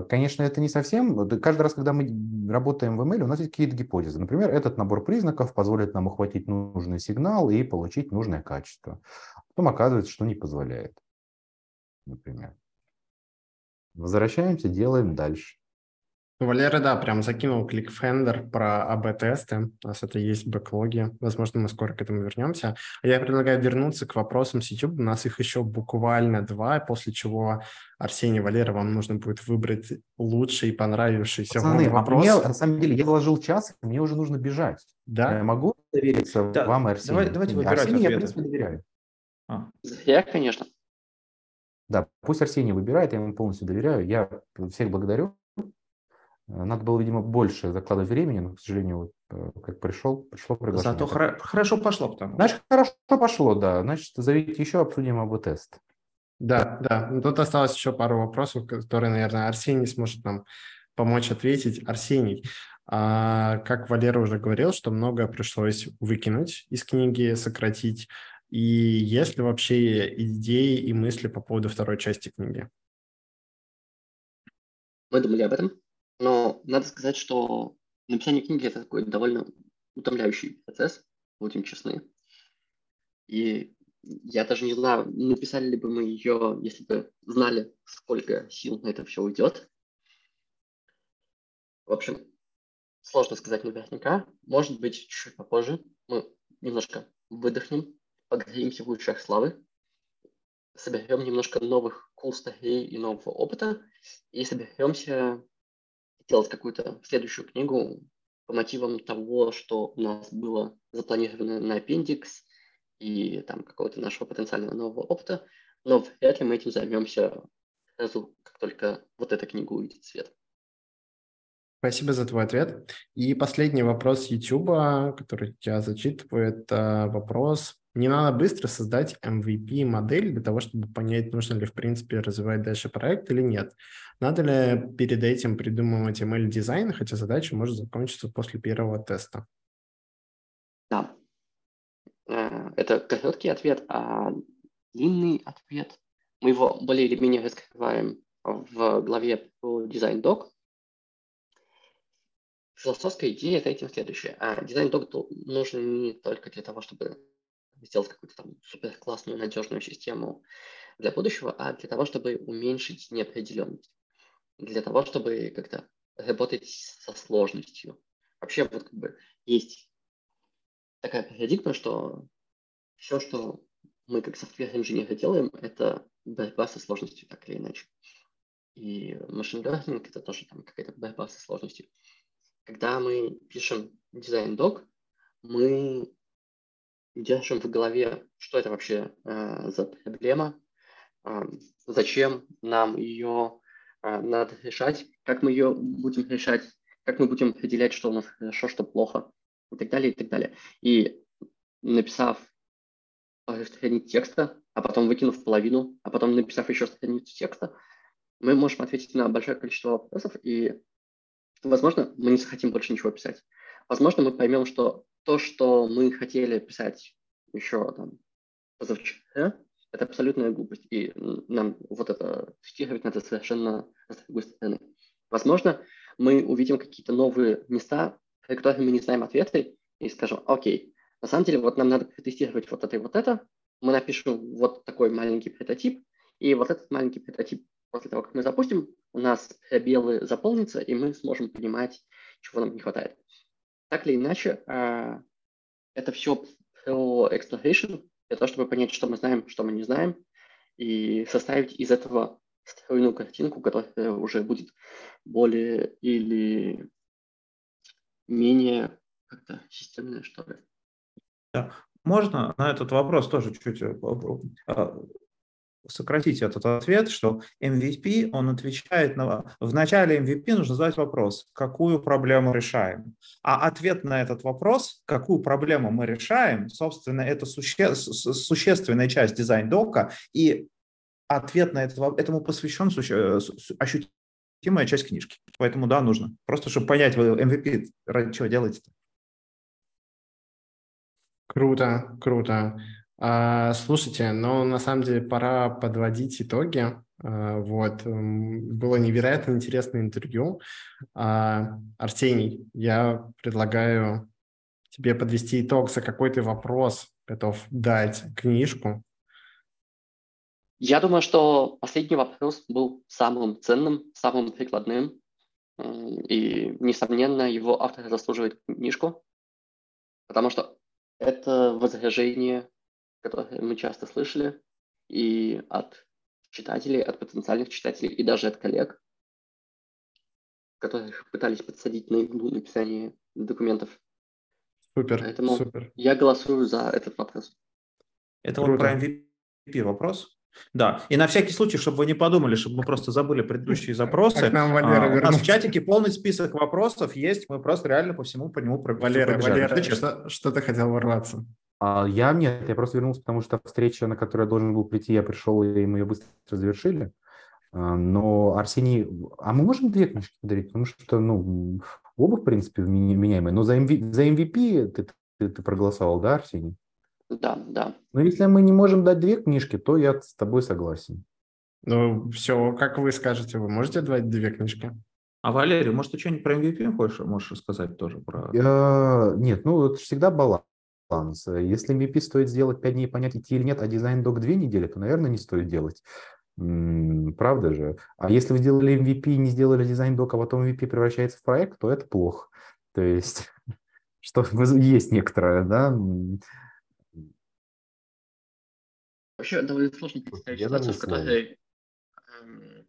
Конечно, это не совсем. Каждый раз, когда мы работаем в ML, у нас есть какие-то гипотезы. Например, этот набор признаков позволит нам ухватить нужный сигнал и получить нужное качество. Потом оказывается, что не позволяет. Например. Возвращаемся, делаем дальше. Валера, да, прям закинул кликфендер про АБ-тесты. У нас это есть в бэклоге. Возможно, мы скоро к этому вернемся. А я предлагаю вернуться к вопросам с YouTube. У нас их еще буквально два, после чего Арсений Валера, вам нужно будет выбрать лучший понравившийся Пацаны, вам вопрос. Мне, на самом деле, я вложил час, мне уже нужно бежать. Да? Я могу довериться да. вам, Арсений? Давай, давайте выбирать Арсений ответы. я, в принципе, доверяю. А. Я, конечно. Да, пусть Арсений выбирает, я ему полностью доверяю. Я всех благодарю. Надо было, видимо, больше закладывать времени, но, к сожалению, э, как пришел, пришло приглашение. Зато хра- хорошо пошло потому. Значит, хорошо пошло, да. Значит, зовите еще, обсудим АБ-тест. Да, да. Но тут осталось еще пару вопросов, которые, наверное, Арсений сможет нам помочь ответить. Арсений, а, как Валера уже говорил, что многое пришлось выкинуть из книги, сократить. И есть ли вообще идеи и мысли по поводу второй части книги? Мы думали об этом. Но надо сказать, что написание книги – это такой довольно утомляющий процесс, будем честны. И я даже не знаю, написали ли бы мы ее, если бы знали, сколько сил на это все уйдет. В общем, сложно сказать наверняка. Может быть, чуть попозже мы немножко выдохнем, погреемся в лучах славы, соберем немножко новых cool и нового опыта и соберемся делать какую-то следующую книгу по мотивам того, что у нас было запланировано на аппендикс и там какого-то нашего потенциального нового опыта, но вряд ли мы этим займемся сразу, как только вот эта книга увидит свет. Спасибо за твой ответ. И последний вопрос YouTube, который я зачитываю, это вопрос. Не надо быстро создать MVP-модель для того, чтобы понять, нужно ли в принципе развивать дальше проект или нет. Надо ли перед этим придумывать ML-дизайн, хотя задача может закончиться после первого теста? Да. Э, это короткий ответ, а длинный ответ мы его более или менее раскрываем в главе про дизайн-док. Философская идея за этим следующая. А дизайн-док нужен не только для того, чтобы сделать какую-то там супер классную, надежную систему для будущего, а для того, чтобы уменьшить неопределенность, для того, чтобы как-то работать со сложностью. Вообще вот как бы есть такая парадигма, что все, что мы как софтвер-инженеры делаем, это борьба со сложностью, так или иначе. И машин learning это тоже там какая-то борьба со сложностью. Когда мы пишем дизайн-док, мы держим в голове, что это вообще э, за проблема, э, зачем нам ее э, надо решать, как мы ее будем решать, как мы будем определять, что у нас хорошо, что плохо, и так далее, и так далее. И написав страницу текста, а потом выкинув половину, а потом написав еще страницу текста, мы можем ответить на большое количество вопросов, и, возможно, мы не захотим больше ничего писать. Возможно, мы поймем, что то, что мы хотели писать еще там позавчера, это абсолютная глупость, и нам вот это тестировать надо совершенно с другой стороны. Возможно, мы увидим какие-то новые места, на которые мы не знаем ответы, и скажем, окей, на самом деле вот нам надо протестировать вот это и вот это, мы напишем вот такой маленький прототип, и вот этот маленький прототип после того, как мы запустим, у нас пробелы заполнятся, и мы сможем понимать, чего нам не хватает. Так или иначе, а, это все про exploration, для того, чтобы понять, что мы знаем, что мы не знаем, и составить из этого стройную картинку, которая уже будет более или менее как-то системная, что ли. Да. Можно на этот вопрос тоже чуть э, а, сократить этот ответ, что MVP, он отвечает на... В начале MVP нужно задать вопрос, какую проблему решаем. А ответ на этот вопрос, какую проблему мы решаем, собственно, это суще... существенная часть дизайн-дока, и ответ на это, этому посвящен суще... ощутимая часть книжки. Поэтому да, нужно. Просто чтобы понять, вы MVP ради чего делаете-то. Круто, круто. А, слушайте, но на самом деле пора подводить итоги. А, вот. Было невероятно интересное интервью. А, Арсений, я предлагаю тебе подвести итог, за какой ты вопрос готов дать книжку. Я думаю, что последний вопрос был самым ценным, самым прикладным. И, несомненно, его автор заслуживает книжку, потому что это возражение которые мы часто слышали и от читателей, от потенциальных читателей, и даже от коллег, которых пытались подсадить на иглу написание документов. Супер, Поэтому супер. я голосую за этот вопрос. Это Круто. вот про MVP вопрос? Да, и на всякий случай, чтобы вы не подумали, чтобы мы просто забыли предыдущие запросы, нам Валера а, у нас в чатике полный список вопросов есть, мы просто реально по всему по нему Валера, Валера, что, что ты хотел ворваться? А я нет, я просто вернулся, потому что встреча, на которую я должен был прийти, я пришел, и мы ее быстро завершили. А, но Арсений, а мы можем две книжки подарить? Потому что, ну, оба, в принципе, меняемые. Но за, MV, за MVP ты, ты, ты проголосовал, да, Арсений? Да, да. Но если мы не можем дать две книжки, то я с тобой согласен. Ну, все, как вы скажете, вы можете дать две книжки? А Валерий, может, ты что-нибудь про MVP хочешь, можешь рассказать тоже? Про... Я... Нет, ну, это всегда баланс баланс. Если MVP стоит сделать 5 дней, понять, идти или нет, а дизайн док 2 недели, то, наверное, не стоит делать. Правда же? А если вы сделали MVP не сделали дизайн док, а потом MVP превращается в проект, то это плохо. То есть, что есть некоторое, да? Вообще довольно сложно представить ситуацию, в которой эм,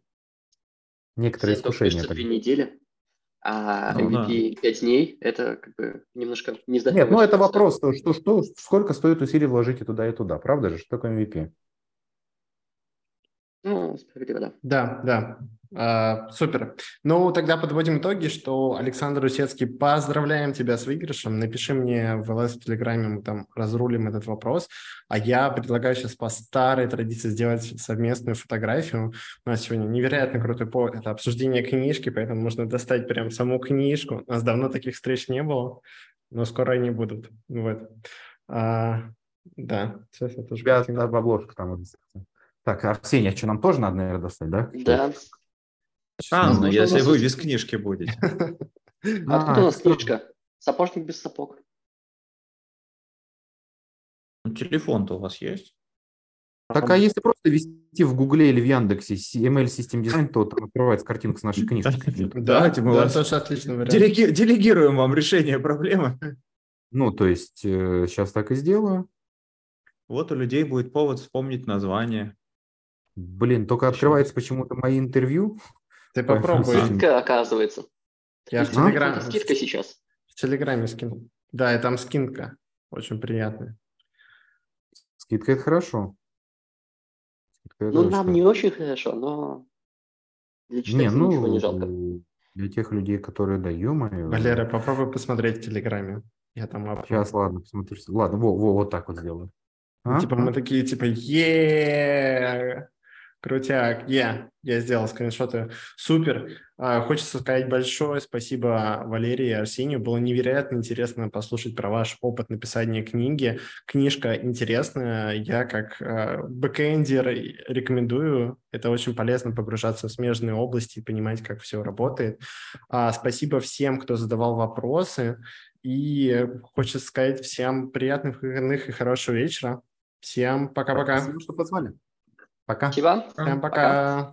некоторые искушения. Две недели, а ну, MVP да. 5 дней – это как бы немножко не Нет, ну это вопрос, что, что, что, сколько стоит усилий вложить и туда, и туда, правда же? Что такое MVP? Ну, справедливо, да. Да, да. А, супер. Ну, тогда подводим итоги, что Александр Усецкий, поздравляем тебя с выигрышем. Напиши мне в ЛС в Телеграме, мы там разрулим этот вопрос. А я предлагаю сейчас по старой традиции сделать совместную фотографию. У нас сегодня невероятно крутой повод. Это обсуждение книжки, поэтому можно достать прям саму книжку. У нас давно таких встреч не было, но скоро они будут. Вот. А, да, сейчас я тоже... Тебя обложка там. Так, Арсений, а что, нам тоже надо, наверное, достать, да? Да. Странно, ну, если вы без книжки будете. А Откуда у нас книжка? Сапожник без сапог. Ну, телефон-то у вас есть? Так, а если просто ввести в Гугле или в Яндексе ML System Design, то там открывается картинка с нашей книжкой. Давайте мы вас делегируем вам решение проблемы. Ну, то есть сейчас э, так и сделаю. Вот у людей будет повод вспомнить название. Блин, только открывается почему-то мои интервью. Ты попробуй. Скидка, оказывается. Я в Телеграме. Скидка сейчас. В Телеграме скинул. Да, и там скидка. Очень приятная. Скидка – это хорошо. Скидка это ну, нам не очень хорошо, но для не, ну, ничего не жалко. Для тех людей, которые, да, ё-моё. Валера, попробуй посмотреть в Телеграме. Я там Сейчас, ладно, посмотришь. Ладно, во, во, вот так вот сделаю. А? Типа мы такие, типа, е Крутяк, я, yeah, я сделал скриншоты. Супер. А, хочется сказать большое спасибо Валерию и Арсению. Было невероятно интересно послушать про ваш опыт написания книги. Книжка интересная. Я как э, бэкэндер рекомендую. Это очень полезно погружаться в смежные области и понимать, как все работает. А, спасибо всем, кто задавал вопросы. И хочется сказать всем приятных выходных и хорошего вечера. Всем пока-пока. Спасибо, что позвали. Пока. Спасибо. Всем пока. пока.